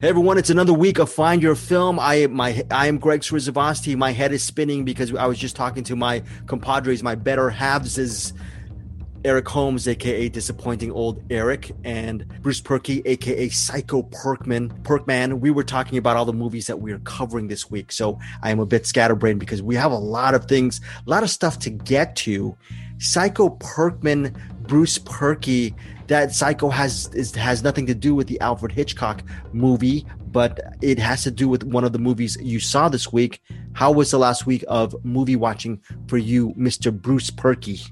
Hey everyone, it's another week of Find Your Film. I my I am Greg Srizavasti. My head is spinning because I was just talking to my compadres, my better halves is Eric Holmes, aka Disappointing Old Eric, and Bruce Purkey, aka Psycho Perkman. Perkman. We were talking about all the movies that we are covering this week, so I am a bit scatterbrained because we have a lot of things, a lot of stuff to get to. Psycho Perkman, Bruce Purkey, that Psycho has is, has nothing to do with the Alfred Hitchcock movie, but it has to do with one of the movies you saw this week. How was the last week of movie watching for you, Mister Bruce Purkey?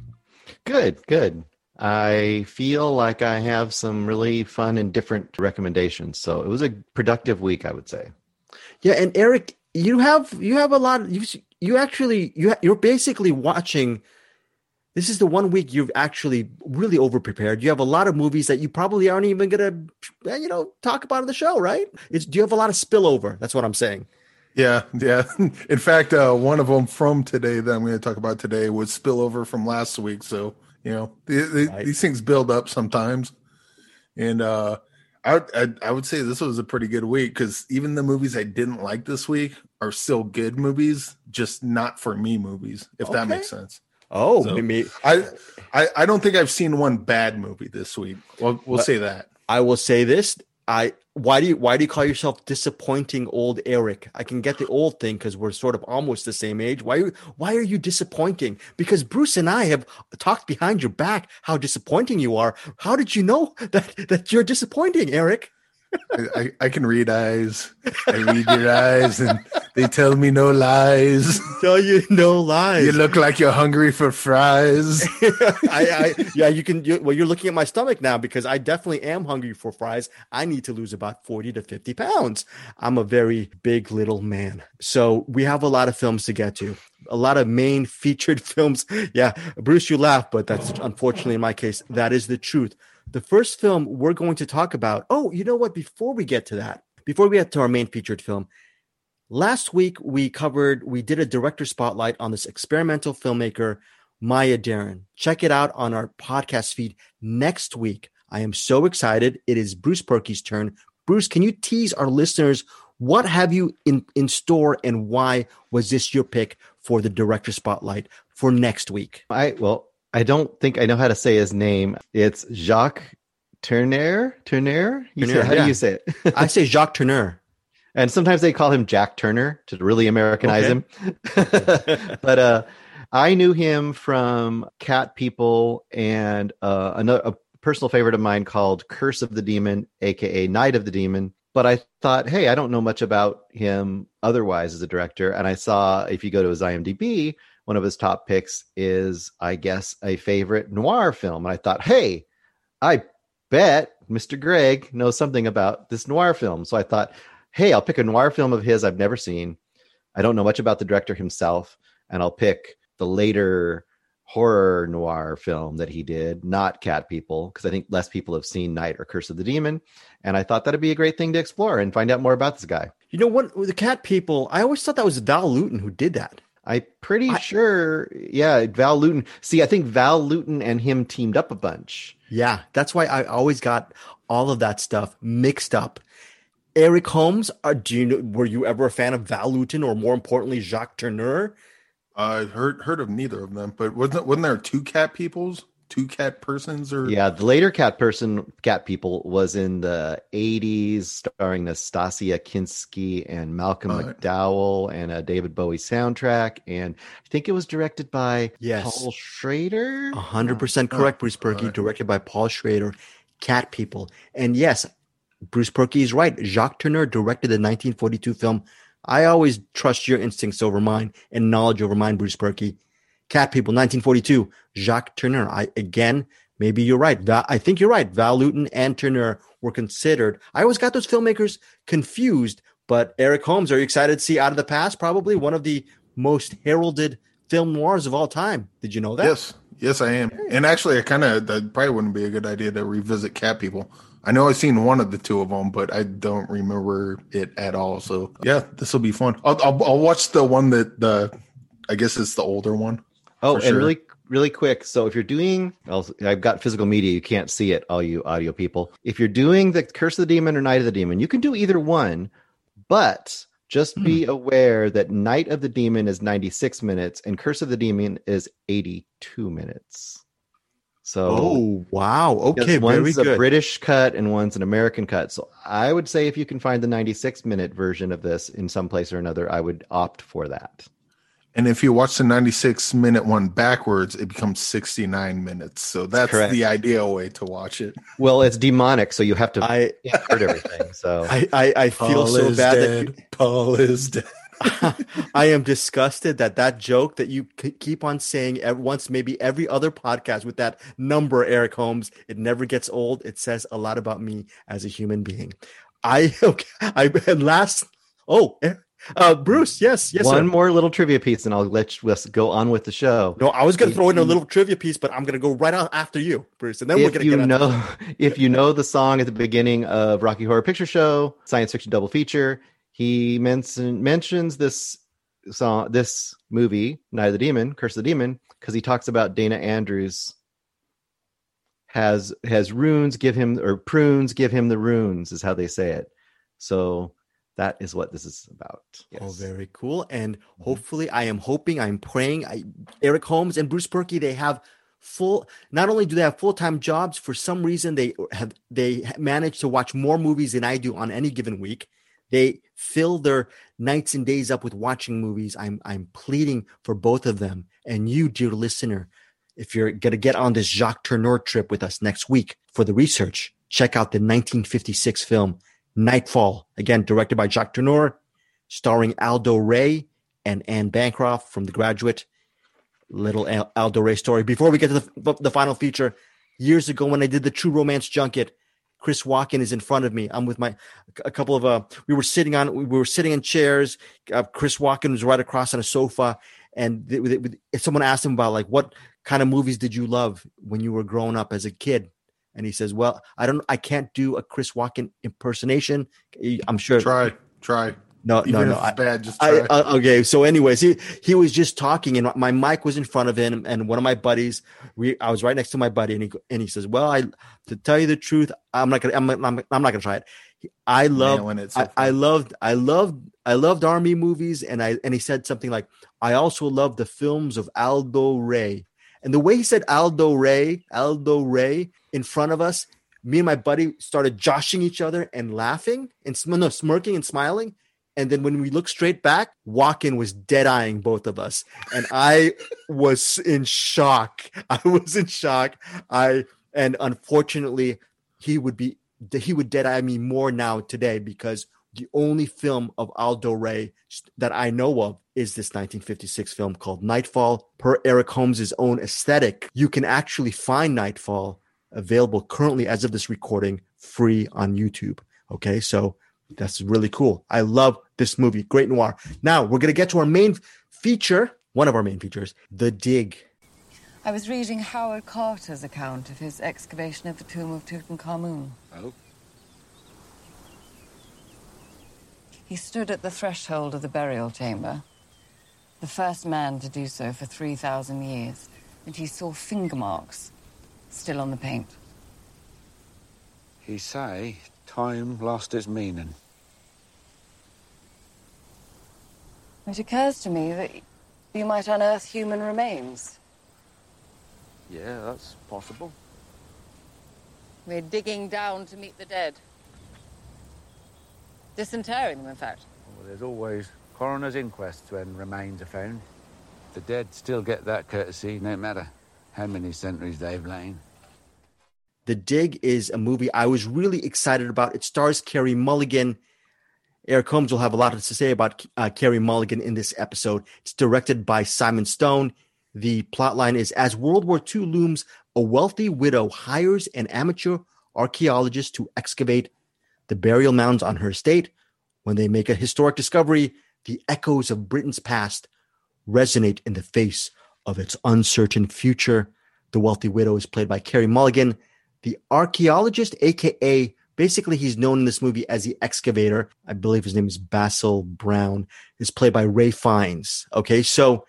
Good, good. I feel like I have some really fun and different recommendations. So it was a productive week, I would say. Yeah, and Eric, you have you have a lot. you you actually you you're basically watching this is the one week you've actually really over prepared. You have a lot of movies that you probably aren't even gonna, you know, talk about on the show, right? It's, do you have a lot of spillover? That's what I'm saying. Yeah, yeah. In fact, uh, one of them from today that I'm going to talk about today was spillover from last week. So you know, right. these things build up sometimes, and uh, I, I, I would say this was a pretty good week because even the movies I didn't like this week are still good movies, just not for me movies. If okay. that makes sense. Oh, so maybe I, I I don't think I've seen one bad movie this week. We'll we'll say that. I will say this. I why do you why do you call yourself disappointing old Eric? I can get the old thing because we're sort of almost the same age. Why why are you disappointing? Because Bruce and I have talked behind your back how disappointing you are. How did you know that that you're disappointing, Eric? I, I, can read eyes. I read your eyes, and they tell me no lies. Tell you no lies. You look like you're hungry for fries. I, I, yeah, you can. You, well, you're looking at my stomach now because I definitely am hungry for fries. I need to lose about forty to fifty pounds. I'm a very big little man, so we have a lot of films to get to. A lot of main featured films. Yeah, Bruce, you laugh, but that's unfortunately in my case that is the truth. The first film we're going to talk about. Oh, you know what? Before we get to that, before we get to our main featured film, last week we covered, we did a director spotlight on this experimental filmmaker, Maya Deren. Check it out on our podcast feed next week. I am so excited. It is Bruce Purkey's turn. Bruce, can you tease our listeners what have you in, in store and why was this your pick for the director spotlight for next week? I well, I don't think I know how to say his name. It's Jacques Turner. Turner. You Tourneur, say, how yeah. do you say it? I say Jacques Turner. And sometimes they call him Jack Turner to really Americanize okay. him. but uh, I knew him from Cat People and uh, another a personal favorite of mine called Curse of the Demon, aka Night of the Demon. But I thought, hey, I don't know much about him otherwise as a director. And I saw if you go to his IMDb, one of his top picks is, I guess, a favorite noir film. And I thought, hey, I bet Mr. Greg knows something about this noir film. So I thought, hey, I'll pick a noir film of his I've never seen. I don't know much about the director himself, and I'll pick the later horror noir film that he did, not Cat People, because I think less people have seen Night or Curse of the Demon. And I thought that'd be a great thing to explore and find out more about this guy. You know what? The Cat People, I always thought that was Val Lewton who did that. I'm pretty I, sure. Yeah, Val Lewton. See, I think Val Lewton and him teamed up a bunch. Yeah, that's why I always got all of that stuff mixed up. Eric Holmes, uh, do you know, were you ever a fan of Val Lewton or more importantly Jacques Tourneur? I heard heard of neither of them, but wasn't wasn't there two cat peoples? Two cat persons or? Yeah the later cat person cat people was in the 80s starring nastassja kinski and malcolm uh, mcdowell and a david bowie soundtrack and i think it was directed by yes. paul schrader? 100% correct bruce purkey right. directed by paul schrader cat people. And yes bruce purkey is right. Jacques turner directed the 1942 film i always trust your instincts over mine and knowledge over mine bruce purkey Cat People, 1942, Jacques Tourneur. I again, maybe you're right. Val, I think you're right. Val Lewton and Tourneur were considered. I always got those filmmakers confused. But Eric Holmes, are you excited to see Out of the Past? Probably one of the most heralded film noirs of all time. Did you know that? Yes, yes, I am. And actually, I kind of that probably wouldn't be a good idea to revisit Cat People. I know I've seen one of the two of them, but I don't remember it at all. So yeah, this will be fun. I'll, I'll, I'll watch the one that the I guess it's the older one. Oh, and really really quick. So if you're doing, I've got physical media, you can't see it, all you audio people. If you're doing the Curse of the Demon or Night of the Demon, you can do either one, but just be hmm. aware that Night of the Demon is 96 minutes and Curse of the Demon is 82 minutes. So, oh wow, okay, one's a good. British cut and one's an American cut. So, I would say if you can find the 96 minute version of this in some place or another, I would opt for that. And if you watch the 96 minute one backwards, it becomes 69 minutes. So that's Correct. the ideal way to watch it. Well, it's demonic, so you have to I heard everything. So I, I, I feel so bad dead. that Paul is dead. I am disgusted that that joke that you keep on saying once, maybe every other podcast with that number, Eric Holmes, it never gets old. It says a lot about me as a human being. I okay, I last. Oh, uh, Bruce, yes, yes. One sir. more little trivia piece, and I'll let you let's go on with the show. No, I was going to throw in a little trivia piece, but I'm going to go right out after you, Bruce, and then if we're going to you know if you know the song at the beginning of Rocky Horror Picture Show, science fiction double feature. He mention, mentions this song, this movie, Night of the Demon, Curse of the Demon, because he talks about Dana Andrews has has runes give him or prunes give him the runes is how they say it. So that is what this is about. Oh, yes. Oh, very cool. And mm-hmm. hopefully, I am hoping, I'm praying. I, Eric Holmes and Bruce Purkey, they have full. Not only do they have full time jobs, for some reason they have they manage to watch more movies than I do on any given week. They fill their nights and days up with watching movies. I'm I'm pleading for both of them and you, dear listener. If you're going to get on this Jacques Tourneur trip with us next week for the research, check out the 1956 film Nightfall, again, directed by Jacques Tourneur, starring Aldo Ray and Anne Bancroft from The Graduate. Little Aldo Ray story. Before we get to the, the final feature, years ago when I did the True Romance Junket, Chris Walken is in front of me. I'm with my a couple of uh we were sitting on we were sitting in chairs. Uh, Chris Walken was right across on a sofa and if someone asked him about like what kind of movies did you love when you were growing up as a kid and he says, "Well, I don't, I can't do a Chris Walken impersonation. I'm sure. Try, try. No, Even no, no. I, bad. Just try. I, uh, okay. So, anyways, he he was just talking, and my mic was in front of him, and one of my buddies, we I was right next to my buddy, and he and he says, "Well, I to tell you the truth, I'm not gonna, I'm, I'm, I'm not gonna try it. I love, so I, I loved, I loved, I loved army movies, and I and he said something like, I also love the films of Aldo Ray." And the way he said Aldo Ray, Aldo Ray in front of us, me and my buddy started joshing each other and laughing and no, smirking and smiling. And then when we looked straight back, Walken was dead eyeing both of us. And I was in shock. I was in shock. I and unfortunately, he would be he would dead eye me more now today because the only film of Aldo Ray that I know of is this 1956 film called Nightfall. Per Eric Holmes' own aesthetic, you can actually find Nightfall available currently as of this recording free on YouTube. Okay, so that's really cool. I love this movie, Great Noir. Now we're going to get to our main feature, one of our main features, The Dig. I was reading Howard Carter's account of his excavation of the tomb of Tutankhamun. Oh? He stood at the threshold of the burial chamber, the first man to do so for 3,000 years, and he saw finger marks still on the paint. He say time lost its meaning. It occurs to me that you might unearth human remains. Yeah, that's possible. We're digging down to meet the dead. Disinterring them, in fact. Well, there's always coroner's inquests when remains are found. The dead still get that courtesy, no matter how many centuries they've lain. The Dig is a movie I was really excited about. It stars Carey Mulligan. Eric Holmes will have a lot to say about uh, Carey Mulligan in this episode. It's directed by Simon Stone. The plotline is as World War II looms, a wealthy widow hires an amateur archaeologist to excavate the burial mounds on her estate. When they make a historic discovery, the echoes of Britain's past resonate in the face of its uncertain future. The wealthy widow is played by Carey Mulligan. The archaeologist, aka basically he's known in this movie as the excavator. I believe his name is Basil Brown, is played by Ralph Fiennes. Okay, so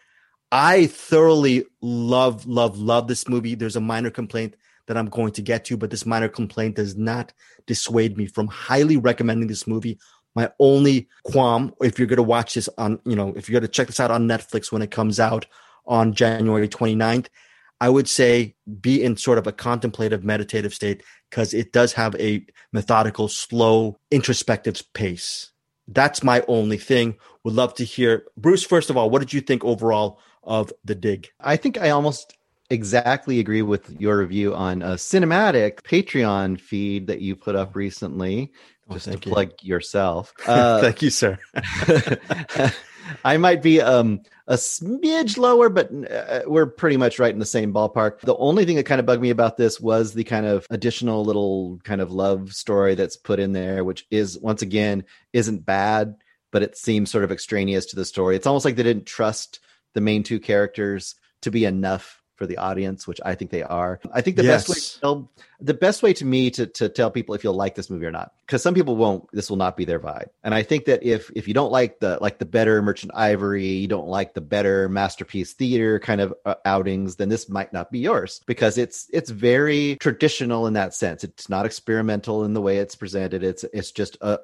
I thoroughly love, love, love this movie. There's a minor complaint that I'm going to get to, but this minor complaint does not dissuade me from highly recommending this movie. My only qualm, if you're going to watch this on, you know, if you're going to check this out on Netflix when it comes out on January 29th, I would say be in sort of a contemplative, meditative state because it does have a methodical, slow, introspective pace. That's my only thing. Would love to hear. Bruce, first of all, what did you think overall of The Dig? I think I almost exactly agree with your review on a cinematic Patreon feed that you put up recently. Oh, just to plug you. yourself. Uh, thank you, sir. I might be um, a smidge lower, but uh, we're pretty much right in the same ballpark. The only thing that kind of bugged me about this was the kind of additional little kind of love story that's put in there, which is once again isn't bad, but it seems sort of extraneous to the story. It's almost like they didn't trust the main two characters to be enough for the audience, which I think they are. I think the yes. best way to tell, the best way to me to to tell people if you'll like this movie or not, because some people won't. This will not be their vibe, and I think that if if you don't like the like the better Merchant Ivory, you don't like the better masterpiece theater kind of uh, outings, then this might not be yours because it's it's very traditional in that sense. It's not experimental in the way it's presented. It's it's just a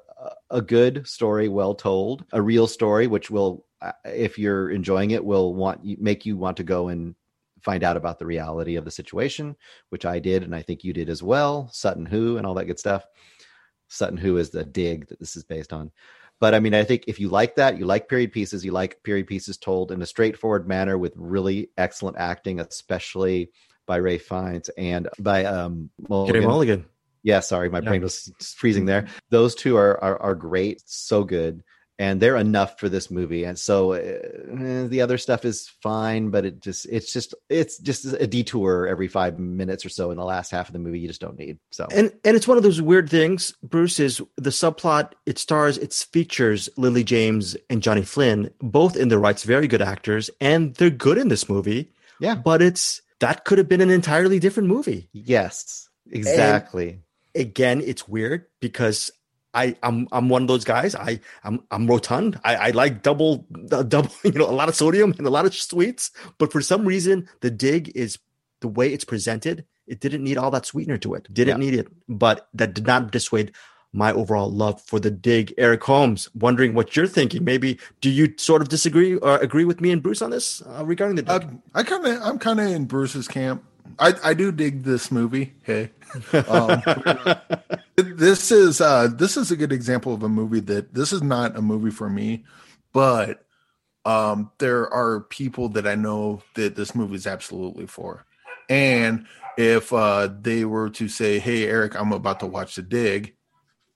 a good story, well told, a real story, which will uh, if you're enjoying it will want make you want to go and find out about the reality of the situation, which I did, and I think you did as well. Sutton Hoo and all that good stuff. Sutton Hoo is the dig that this is based on. But I mean, I think if you like that, you like period pieces, you like period pieces told in a straightforward manner with really excellent acting, especially by Ralph Fiennes and by um Mulligan. Mulligan. Yeah, sorry, my yeah. brain was freezing there. Those two are, are are great, so good and they're enough for this movie and so uh, the other stuff is fine but it just it's just it's just a detour every five minutes or so in the last half of the movie you just don't need so. And and it's one of those weird things bruce is the subplot it stars it features lily james and johnny flynn both in their rights very good actors and they're good in this movie. Yeah. But it's that could have been an entirely different movie. Yes exactly. And again it's weird because I, I'm I'm one of those guys. I I'm I'm rotund. I, I like double uh, double you know a lot of sodium and a lot of sweets. But for some reason, the dig is the way it's presented. It didn't need all that sweetener to it. Didn't yeah. need it. But that did not dissuade my overall love for the dig. Eric Holmes, wondering what you're thinking. Maybe do you sort of disagree or agree with me and Bruce on this uh, regarding the dig? Uh, I kind of I'm kind of in Bruce's camp. I, I do dig this movie. Hey, um, this is uh, this is a good example of a movie that this is not a movie for me, but um, there are people that I know that this movie is absolutely for, and if uh, they were to say, "Hey, Eric, I'm about to watch The Dig,"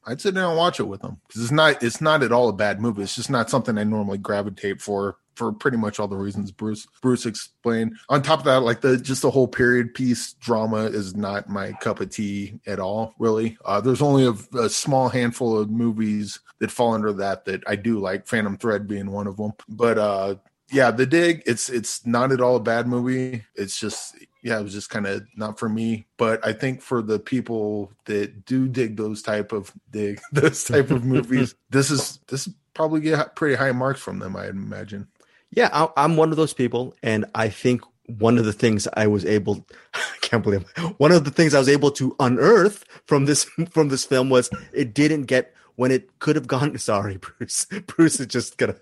I'd sit down and watch it with them because it's not it's not at all a bad movie. It's just not something I normally gravitate for for pretty much all the reasons Bruce Bruce explained. On top of that, like the just the whole period piece drama is not my cup of tea at all. Really, uh, there's only a, a, small handful of movies that fall under that that I do like. Phantom Thread being one of them. But uh, yeah, The Dig, it's it's not at all a bad movie. It's just yeah, it was just kind of not for me. But I think for the people that do dig those type of dig those type of movies, this is this probably get pretty high marks from them. I imagine. Yeah, I, am one of those people, and I think one of the things I was able, I can't believe, one of the things I was able to unearth from this from this film was it didn't get when it could have gone. Sorry, Bruce. Bruce is just gonna,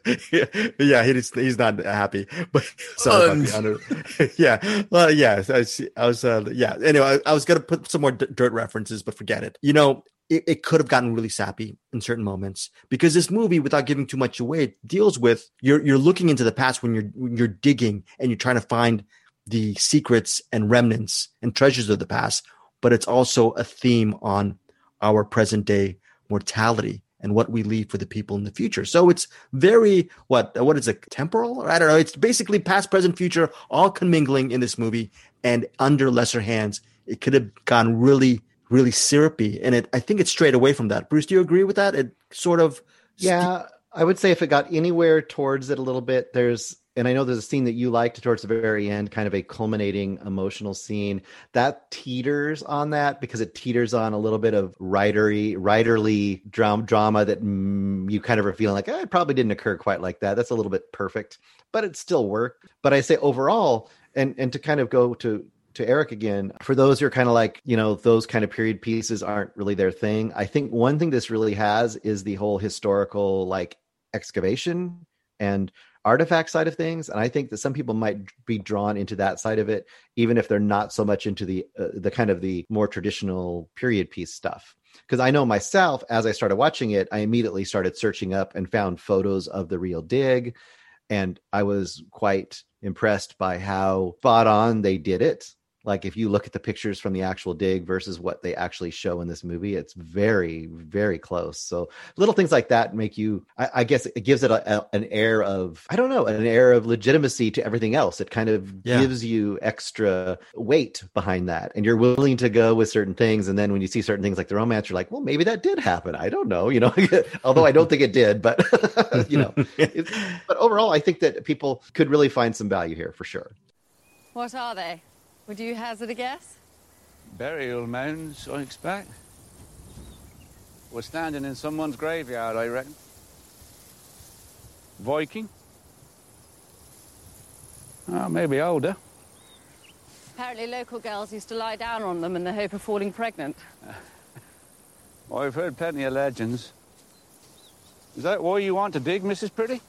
yeah, he's he's not happy, but sorry um, about the yeah, well, yeah, I, I was, uh, yeah. Anyway, I, I was gonna put some more d- dirt references, but forget it. You know, it, it could have gotten really sappy in certain moments because this movie, without giving too much away, deals with you're you're looking into the past when you're when you're digging and you're trying to find the secrets and remnants and treasures of the past, but it's also a theme on our present day mortality and what we leave for the people in the future. So it's very what what is it temporal? I don't know. It's basically past, present, future, all commingling in this movie, and under lesser hands, it could have gone really really syrupy, and it I think it's straight away from that. Bruce, do you agree with that? It sort of yeah. I would say if it got anywhere towards it a little bit, there's and I know there's a scene that you liked towards the very end, kind of a culminating emotional scene that teeters on that because it teeters on a little bit of writery, writerly drama, that mm, you kind of are feeling like eh, it probably didn't occur quite like that. That's a little bit perfect, but it still worked. But I say overall, and and to kind of go to to Eric again, for those who are kind of like, you know, those kind of period pieces aren't really their thing. I think one thing this really has is the whole historical like excavation and artifact side of things and i think that some people might be drawn into that side of it even if they're not so much into the uh, the kind of the more traditional period piece stuff because i know myself as i started watching it i immediately started searching up and found photos of the real dig and i was quite impressed by how spot on they did it like if you look at the pictures from the actual dig versus what they actually show in this movie it's very very close. So little things like that make you i, I guess it gives it a, a, an air of i don't know an air of legitimacy to everything else. It kind of yeah. gives you extra weight behind that and you're willing to go with certain things and then when you see certain things like the romance you're like well maybe that did happen. I don't know you know? Although i don't think it did but you know. But overall i think that people could really find some value here for sure. What are they would you hazard a guess? Burial mounds, I expect. We're standing in someone's graveyard, I reckon. Viking? Oh, maybe older. Apparently local girls used to lie down on them in the hope of falling pregnant. well, I've heard plenty of legends. Is that why you want to dig, Mrs. Pretty?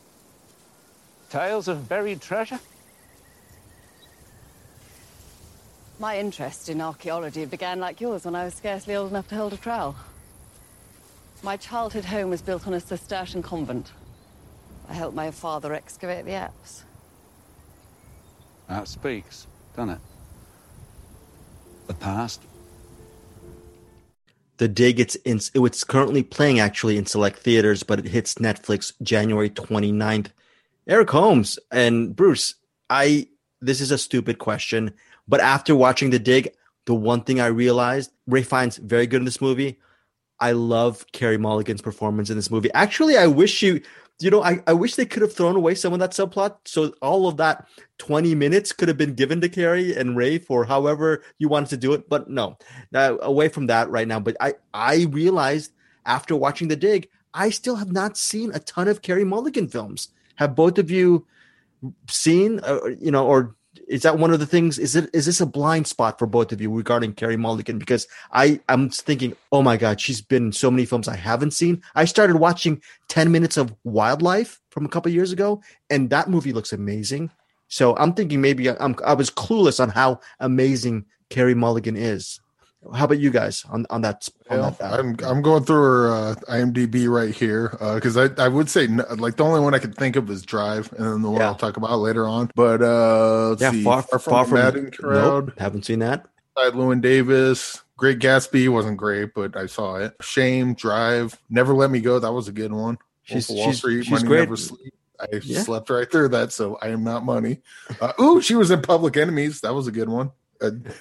Tales of buried treasure? My interest in archaeology began like yours when I was scarcely old enough to hold a trowel. My childhood home was built on a Cistercian convent. I helped my father excavate the apse. That speaks, doesn't it? The past. The Dig, it's, in, it's currently playing actually in select theaters, but it hits Netflix January 29th. Eric Holmes and Bruce, I this is a stupid question. But after watching The Dig, the one thing I realized, Ralph Fiennes very good in this movie. I love Carey Mulligan's performance in this movie. Actually, I wish you, you know, I, I wish they could have thrown away some of that subplot. So all of that 20 minutes could have been given to Carey and Ralph for however you wanted to do it. But no, now, away from that right now. But I, I realized after watching The Dig, I still have not seen a ton of Carey Mulligan films. Have both of you seen, uh, you know, or is that one of the things? Is it is this a blind spot for both of you regarding Carey Mulligan? Because I I'm thinking, oh my god, she's been in so many films I haven't seen. I started watching Ten Minutes of Wildlife from a couple years ago, and that movie looks amazing. So I'm thinking maybe I'm I was clueless on how amazing Carey Mulligan is. How about you guys on on that? On that I'm I'm going through her uh, IMDb right here because uh, I I would say no, like the only one I could think of is Drive, and then the one yeah. I'll talk about later on. But uh, yeah, see, far, far, far from, Madding Crowd. Nope, haven't seen that. Llewyn Davis, Great Gatsby wasn't great, but I saw it. Shame, Drive, Never Let Me Go. That was a good one. She's Wall she's, Street, she's Money great. Never Sleep. I yeah. slept right through that, so I am not money. Uh, ooh, she was in Public Enemies. That was a good one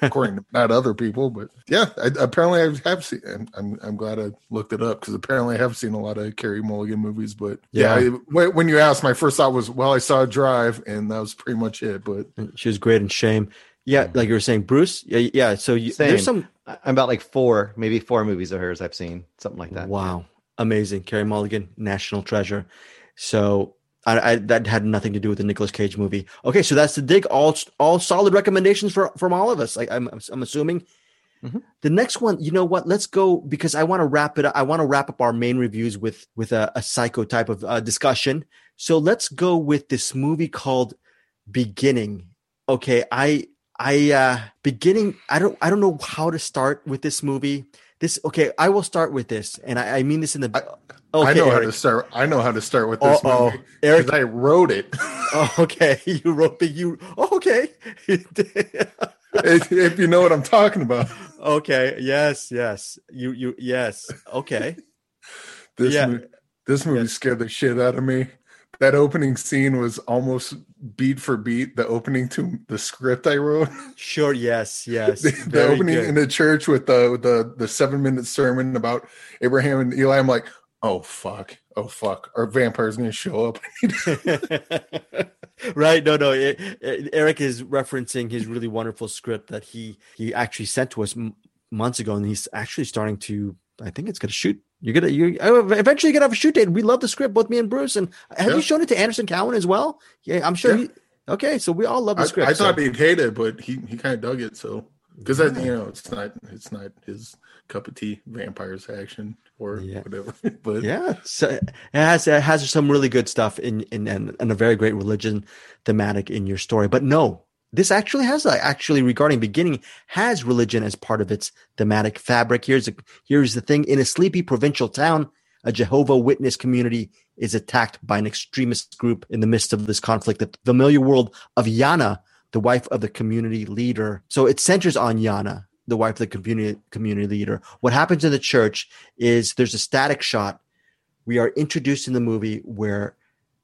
according to not other people, but yeah, I, apparently I have seen. I'm I'm glad I looked it up because apparently I have seen a lot of Carey Mulligan movies. But yeah, yeah I, when you asked, my first thought was, well, I saw Drive, and that was pretty much it. But she was great in Shame. Yeah, mm. like you were saying, Bruce. Yeah, yeah. So you, there's some. I'm about like four, maybe four movies of hers I've seen, something like that. Wow, amazing, Carey Mulligan, national treasure. So I, I, that had nothing to do with the Nicolas Cage movie. Okay, so that's the dig. All all solid recommendations for from all of us. I, I'm I'm assuming. Mm-hmm. The next one, you know what? Let's go because I want to wrap it. up. I want to wrap up our main reviews with with a, a psycho type of uh, discussion. So let's go with this movie called Beginning. Okay, I I uh beginning. I don't I don't know how to start with this movie. This okay. I will start with this, and I, I mean this in the. I, okay, I know Eric. how to start. I know how to start with this oh movie Eric, I wrote it. oh, okay, you wrote the you. Oh, okay. if, if you know what I'm talking about. Okay. Yes. Yes. You. You. Yes. Okay. this yeah. movie, this movie yes. scared the shit out of me that opening scene was almost beat for beat the opening to the script I wrote. Sure. Yes. Yes. the, the opening good. in the church with the the the seven minute sermon about Abraham and Eli. I'm like, oh fuck, oh fuck, our vampire's gonna show up. right? No, no. It, it, Eric is referencing his really wonderful script that he he actually sent to us m- months ago, and he's actually starting to. I think it's to shoot. You're gonna you oh, eventually you're gonna have a shoot date. We love the script, both me and Bruce. And have yeah. you shown it to Anderson Cowan as well? Yeah, I'm sure. Yeah. He, okay, so we all love the script. I, I thought so. he'd hate it, but he he kind of dug it. So because yeah. you know it's not it's not his cup of tea, vampires action or yeah. whatever. but yeah, so it has it has some really good stuff in in and a very great religion thematic in your story. But no, this actually has a, actually regarding beginning has religion as part of its thematic fabric. Here's a, here's the thing: in a sleepy provincial town, a Jehovah Witness community is attacked by an extremist group. In the midst of this conflict, the familiar world of Yana, the wife of the community leader. So it centers on Yana, the wife of the community community leader. What happens in the church is there's a static shot. We are introduced in the movie where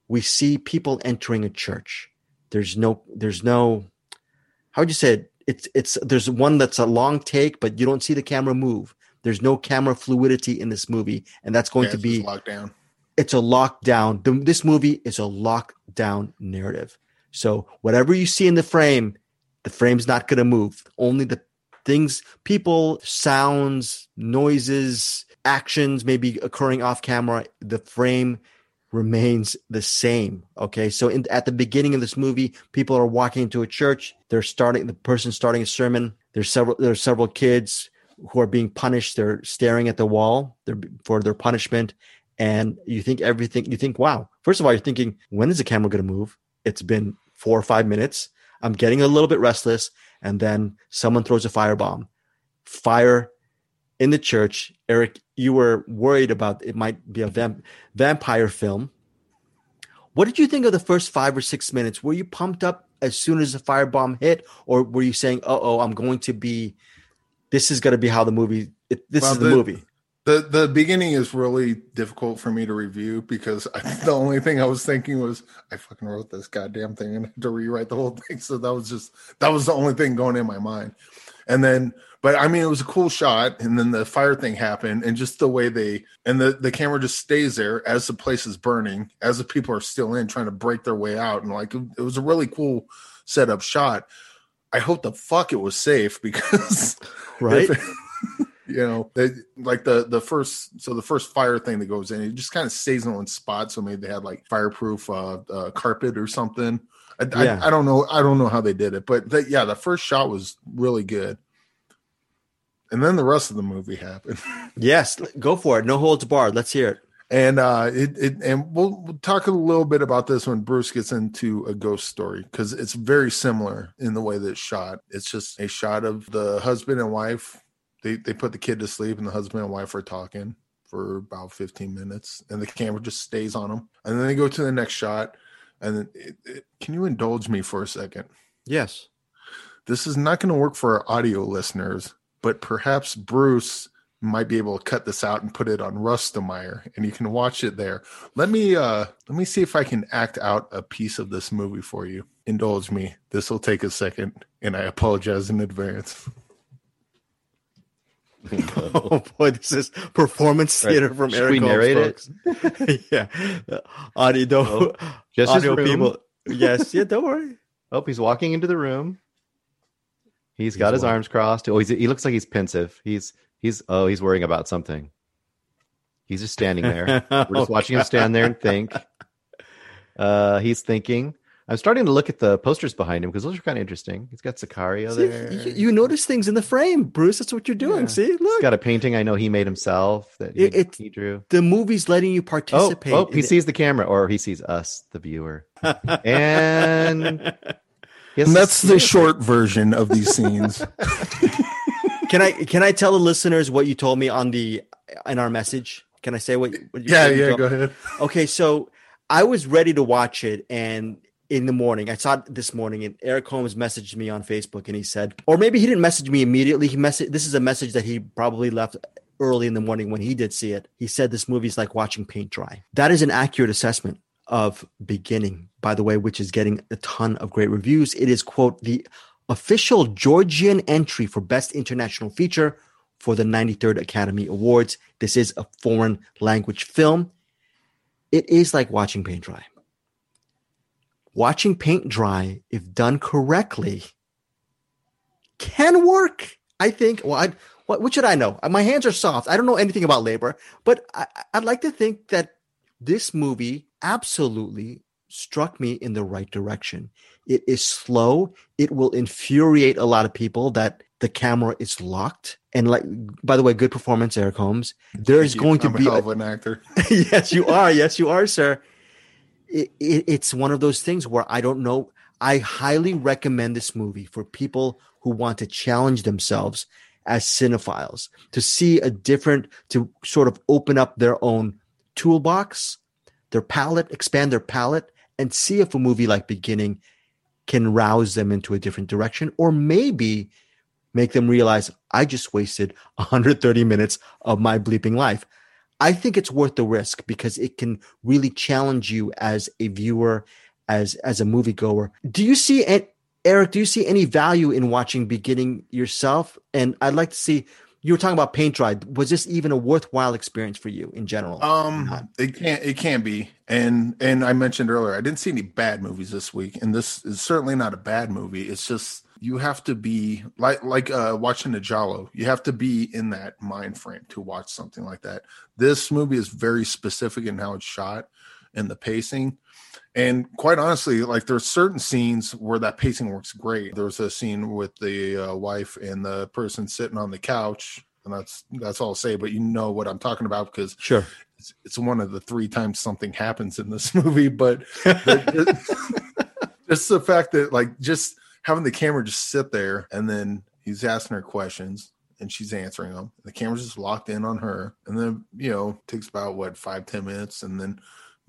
we see people entering a church. There's no there's no how would you say it? It's it's there's one that's a long take, but you don't see the camera move. There's no camera fluidity in this movie, and that's going yeah, to be lockdown. It's a lockdown. The, this movie is a lockdown narrative. So whatever you see in the frame, the frame's not going to move. Only the things, people, sounds, noises, actions may be occurring off camera. The frame remains the same. Okay. So in, at the beginning of this movie, people are walking into a church. They're starting, the person starting a sermon. There's several, there's several kids who are being punished. They're staring at the wall for their punishment. And you think everything, you think, wow. First of all, you're thinking, when is the camera going to move? It's been four or five minutes. I'm getting a little bit restless and then someone throws a firebomb. Fire in the church. Eric, you were worried about it might be a vamp- vampire film. What did you think of the first five or six minutes? Were you pumped up as soon as the firebomb hit, or were you saying, "Oh, oh, I'm going to be, this is going to be how the movie, it, this well, is the, the movie"? The the beginning is really difficult for me to review because I, the only thing I was thinking was I fucking wrote this goddamn thing and had to rewrite the whole thing. So that was just that was the only thing going in my mind. And then but I mean it was a cool shot and then the fire thing happened and just the way they and the the camera just stays there as the place is burning as the people are still in trying to break their way out and like it, was a really cool setup shot. I hope the fuck it was safe because right you know they, like the the first so the first fire thing that goes in it just kind of stays in one spot so maybe they had like fireproof uh, uh carpet or something I, yeah. I, I, don't know i don't know how they did it but the, yeah the first shot was really good and then the rest of the movie happened. Yes go for it. No holds barred. Let's hear it. And uh it, it and we'll, we'll talk a little bit about this when bruce gets into a ghost story because it's very similar in the way that it's shot. It's just a shot of the husband and wife. They they put the kid to sleep and the husband and wife are talking for about 15 minutes and the camera just stays on them and then they go to the next shot and it, it, can you indulge me for a second? Yes. This is not going to work for our audio listeners but perhaps bruce might be able to cut this out and put it on Rustomire and you can watch it there. Let me uh let me see if I can act out a piece of this movie for you. Indulge me. This will take a second and I apologize in advance. oh boy, this is performance theater right. from Should Eric. We narrate it. yeah, audio, oh, just audio people. Yes, yeah. Don't worry. Oh, he's walking into the room. He's, he's got his arms crossed. Oh, he's, he looks like he's pensive. He's he's oh, he's worrying about something. He's just standing there. We're just oh, watching God. him stand there and think. Uh, he's thinking. I'm starting to look at the posters behind him because those are kind of interesting. He's got Sicario See, there. You, you, notice things in the frame, Bruce. That's what you're doing. Yeah. See, look. He's got a painting I know he made himself that he, it, he drew. The movie's letting you participate. Oh, oh he it. sees the camera, or he sees us, the viewer, and, and that's the short version of these scenes. can I can I tell the listeners what you told me on the in our message? Can I say what? what yeah, yeah. Go ahead. Okay, so I was ready to watch it, and in the morning. I saw it this morning, and Eric Holmes messaged me on Facebook, and he said, or maybe he didn't message me immediately. He messaged. This is a message that he probably left early in the morning when he did see it. He said this movie is like watching paint dry. That is an accurate assessment of Beginning, by the way, which is getting a ton of great reviews. It is quote the official Georgian entry for Best International Feature for the 93rd Academy Awards. This is a foreign language film. It is like watching paint dry watching paint dry, if done correctly, can work. I think. Well, I, what, what should I know? My hands are soft. I don't know anything about labor, but I, I'd like to think that this movie absolutely struck me in the right direction. It is slow. It will infuriate a lot of people that the camera is locked. And like, by the way, good performance, Eric Holmes. There's going to I'm be a an actor. yes, you are. Yes, you are, sir. It, it, it's one of those things where I don't know. I highly recommend this movie for people who want to challenge themselves as cinephiles to see a different, to sort of open up their own toolbox, their palette, expand their palette, and see if a movie like Beginning can rouse them into a different direction, or maybe make them realize I just wasted 130 minutes of my bleeping life. I think it's worth the risk because it can really challenge you as a viewer, as as a moviegoer. Do you see Eric? Do you see any value in watching Beginning yourself? And I'd like to see. You were talking about paint dry. Was this even a worthwhile experience for you in general? Um, it can't. It can be. And and I mentioned earlier, I didn't see any bad movies this week, and this is certainly not a bad movie. It's just you have to be like like uh watching the Jalo. You have to be in that mind frame to watch something like that. This movie is very specific in how it's shot and the pacing. And quite honestly, like there's certain scenes where that pacing works great. There's a scene with the uh, wife and the person sitting on the couch, and that's that's all I'll say. But you know what I'm talking about because sure, it's, it's one of the three times something happens in this movie. But just the fact that like just having the camera just sit there and then he's asking her questions and she's answering them. The camera's just locked in on her. And then, you know, takes about what, five ten minutes. And then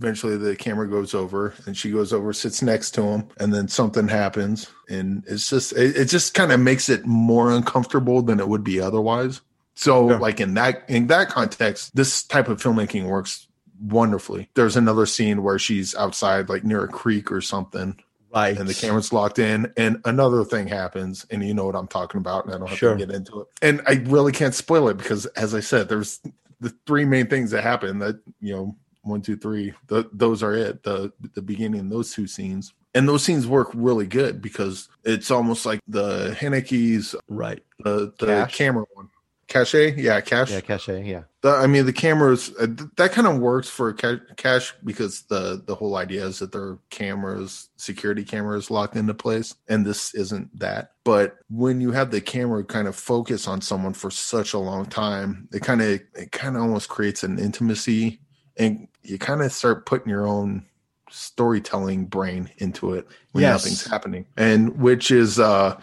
eventually the camera goes over and she goes over, sits next to him, and then something happens. And it's just, it, it just kind of makes it more uncomfortable than it would be otherwise. So, yeah. like in that in that context, this type of filmmaking works wonderfully. There's another scene where she's outside, like near a creek or something, Right. And the camera's locked in. And another thing happens, and you know what I'm talking about, and I don't have sure. to get into it. And I really can't spoil it because, as I said, there's the three main things that happen that, you know, one, two, three, the, those are it. The the beginning, those two scenes. And those scenes work really good because it's almost like the Haneke's right. The the camera one. Cache, yeah, cache, yeah, cache, yeah. The, I mean, the cameras uh, that kind of works for cache because the the whole idea is that there are cameras, security cameras locked into place, and this isn't that. But when you have the camera kind of focus on someone for such a long time, it kind of it kind of almost creates an intimacy, and you kind of start putting your own storytelling brain into it when yes. nothing's happening, and which is, uh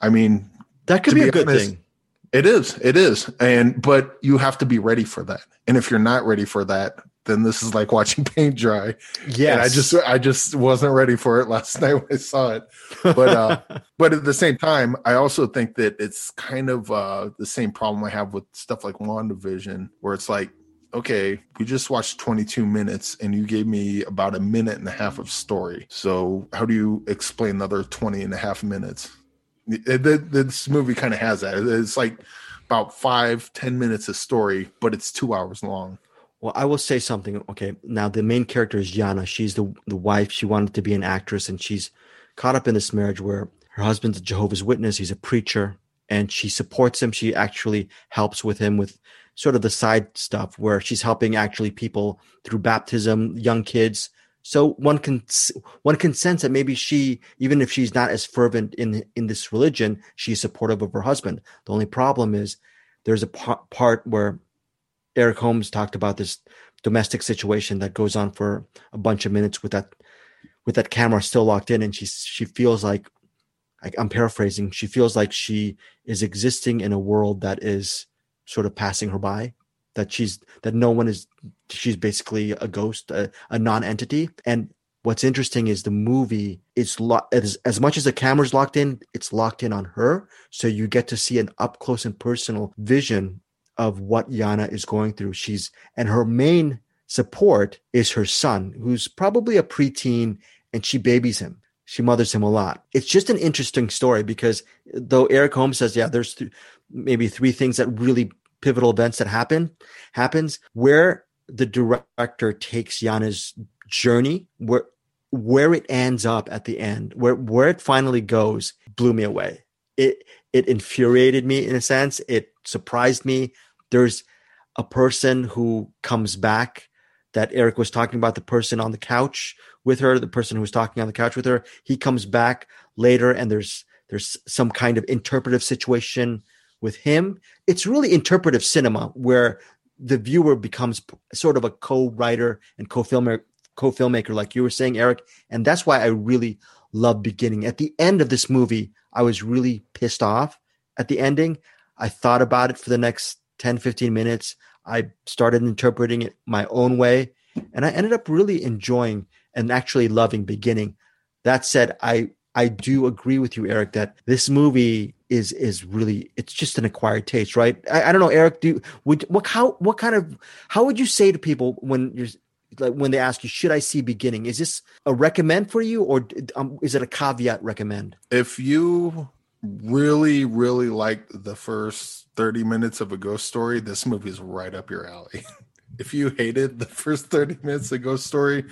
I mean, that could be, be, a good thing it is. It is. And but you have to be ready for that. And if you're not ready for that, then this is like watching paint dry. Yeah. I just I just wasn't ready for it last night when I saw it. But uh but at the same time, I also think that it's kind of uh the same problem I have with stuff like WandaVision, where it's like okay, we just watched 22 minutes and you gave me about a minute and a half of story. So how do you explain another 20 and a half minutes? this movie kind of has that. It's like about five, ten minutes of story, but it's two hours long. Well, I will say something. Okay, now the main character is Yana. She's the the wife. She wanted to be an actress, and she's caught up in this marriage where her husband's a Jehovah's Witness. He's a preacher, and she supports him. She actually helps with him with sort of the side stuff where she's helping actually people through baptism, young kids so one can one can sense that maybe she, even if she's not as fervent in in this religion, she's supportive of her husband. The only problem is there's a p- part where Eric Holmes talked about this domestic situation that goes on for a bunch of minutes with that with that camera still locked in, and she she feels like I'm paraphrasing. She feels like she is existing in a world that is sort of passing her by that she's that no one is she's basically a ghost a, a non-entity. And what's interesting is the movie is as, as much as the camera's locked in it's locked in on her. So you get to see an up close and personal vision of what yana is going through. She's and her main support is her son who's probably a preteen and she babies him. She mothers him a lot. It's just an interesting story because though eric holmes says yeah there's th- maybe three things that really pivotal events that happen happens where the director takes Yana's journey where where it ends up at the end, where where it finally goes, blew me away. It it infuriated me in a sense. It surprised me. There's a person who comes back that Eric was talking about, the person on the couch with her, the person who was talking on the couch with her. He comes back later, and there's there's some kind of interpretive situation with him. It's really interpretive cinema where the viewer becomes sort of a co-writer and co-filmer co-filmmaker like you were saying eric and that's why i really love beginning. At the end of this movie i was really pissed off at the ending. I thought about it for the next 10 15 minutes. I started interpreting it my own way and i ended up really enjoying and actually loving beginning. That said i i do agree with you eric that this movie is is really it's just an acquired taste, right? I, I don't know, Eric. Do you, would what how what kind of how would you say to people when you're like when they ask you should I see beginning? Is this a recommend for you or um, is it a caveat recommend? If you really really like the first 30 minutes of a ghost story, this movie is right up your alley. if you hated the first 30 minutes of ghost story,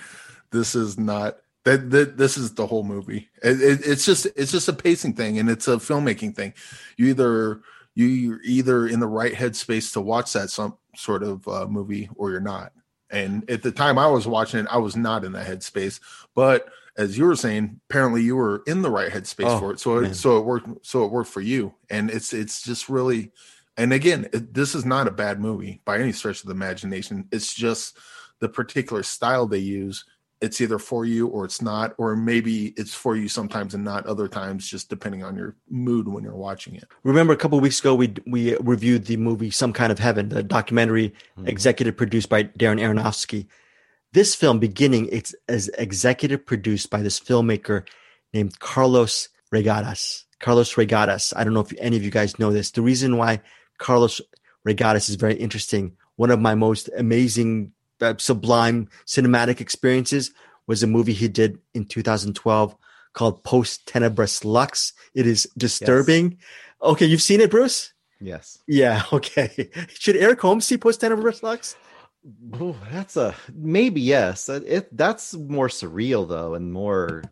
this is not that, that this is the whole movie. It, it, it's just it's just a pacing thing and it's a filmmaking thing. You either you're either in the right headspace to watch that some sort of uh, movie or you're not. And at the time I was watching it, I was not in that headspace. But as you were saying, apparently you were in the right headspace oh, for it. So it, so it worked. So it worked for you. And it's it's just really. And again, it, this is not a bad movie by any stretch of the imagination. It's just the particular style they use it's either for you or it's not, or maybe it's for you sometimes and not other times, just depending on your mood when you're watching it. Remember, a couple weeks ago, we we reviewed the movie Some Kind of Heaven, the documentary mm-hmm. executive produced by Darren Aronofsky. This film, beginning, it's as executive produced by this filmmaker named Carlos Reygadas. Carlos Reygadas. I don't know if any of you guys know this. The reason why Carlos Reygadas is very interesting. One of my most amazing uh, sublime cinematic experiences was a movie he did in 2012 called Post Tenebras Lux. It is disturbing. Yes. Okay, you've seen it, Bruce? Yes. Yeah. Okay. Should Eric Holmes see Post Tenebras Lux? Ooh, that's a maybe yes. It that's more surreal though, and more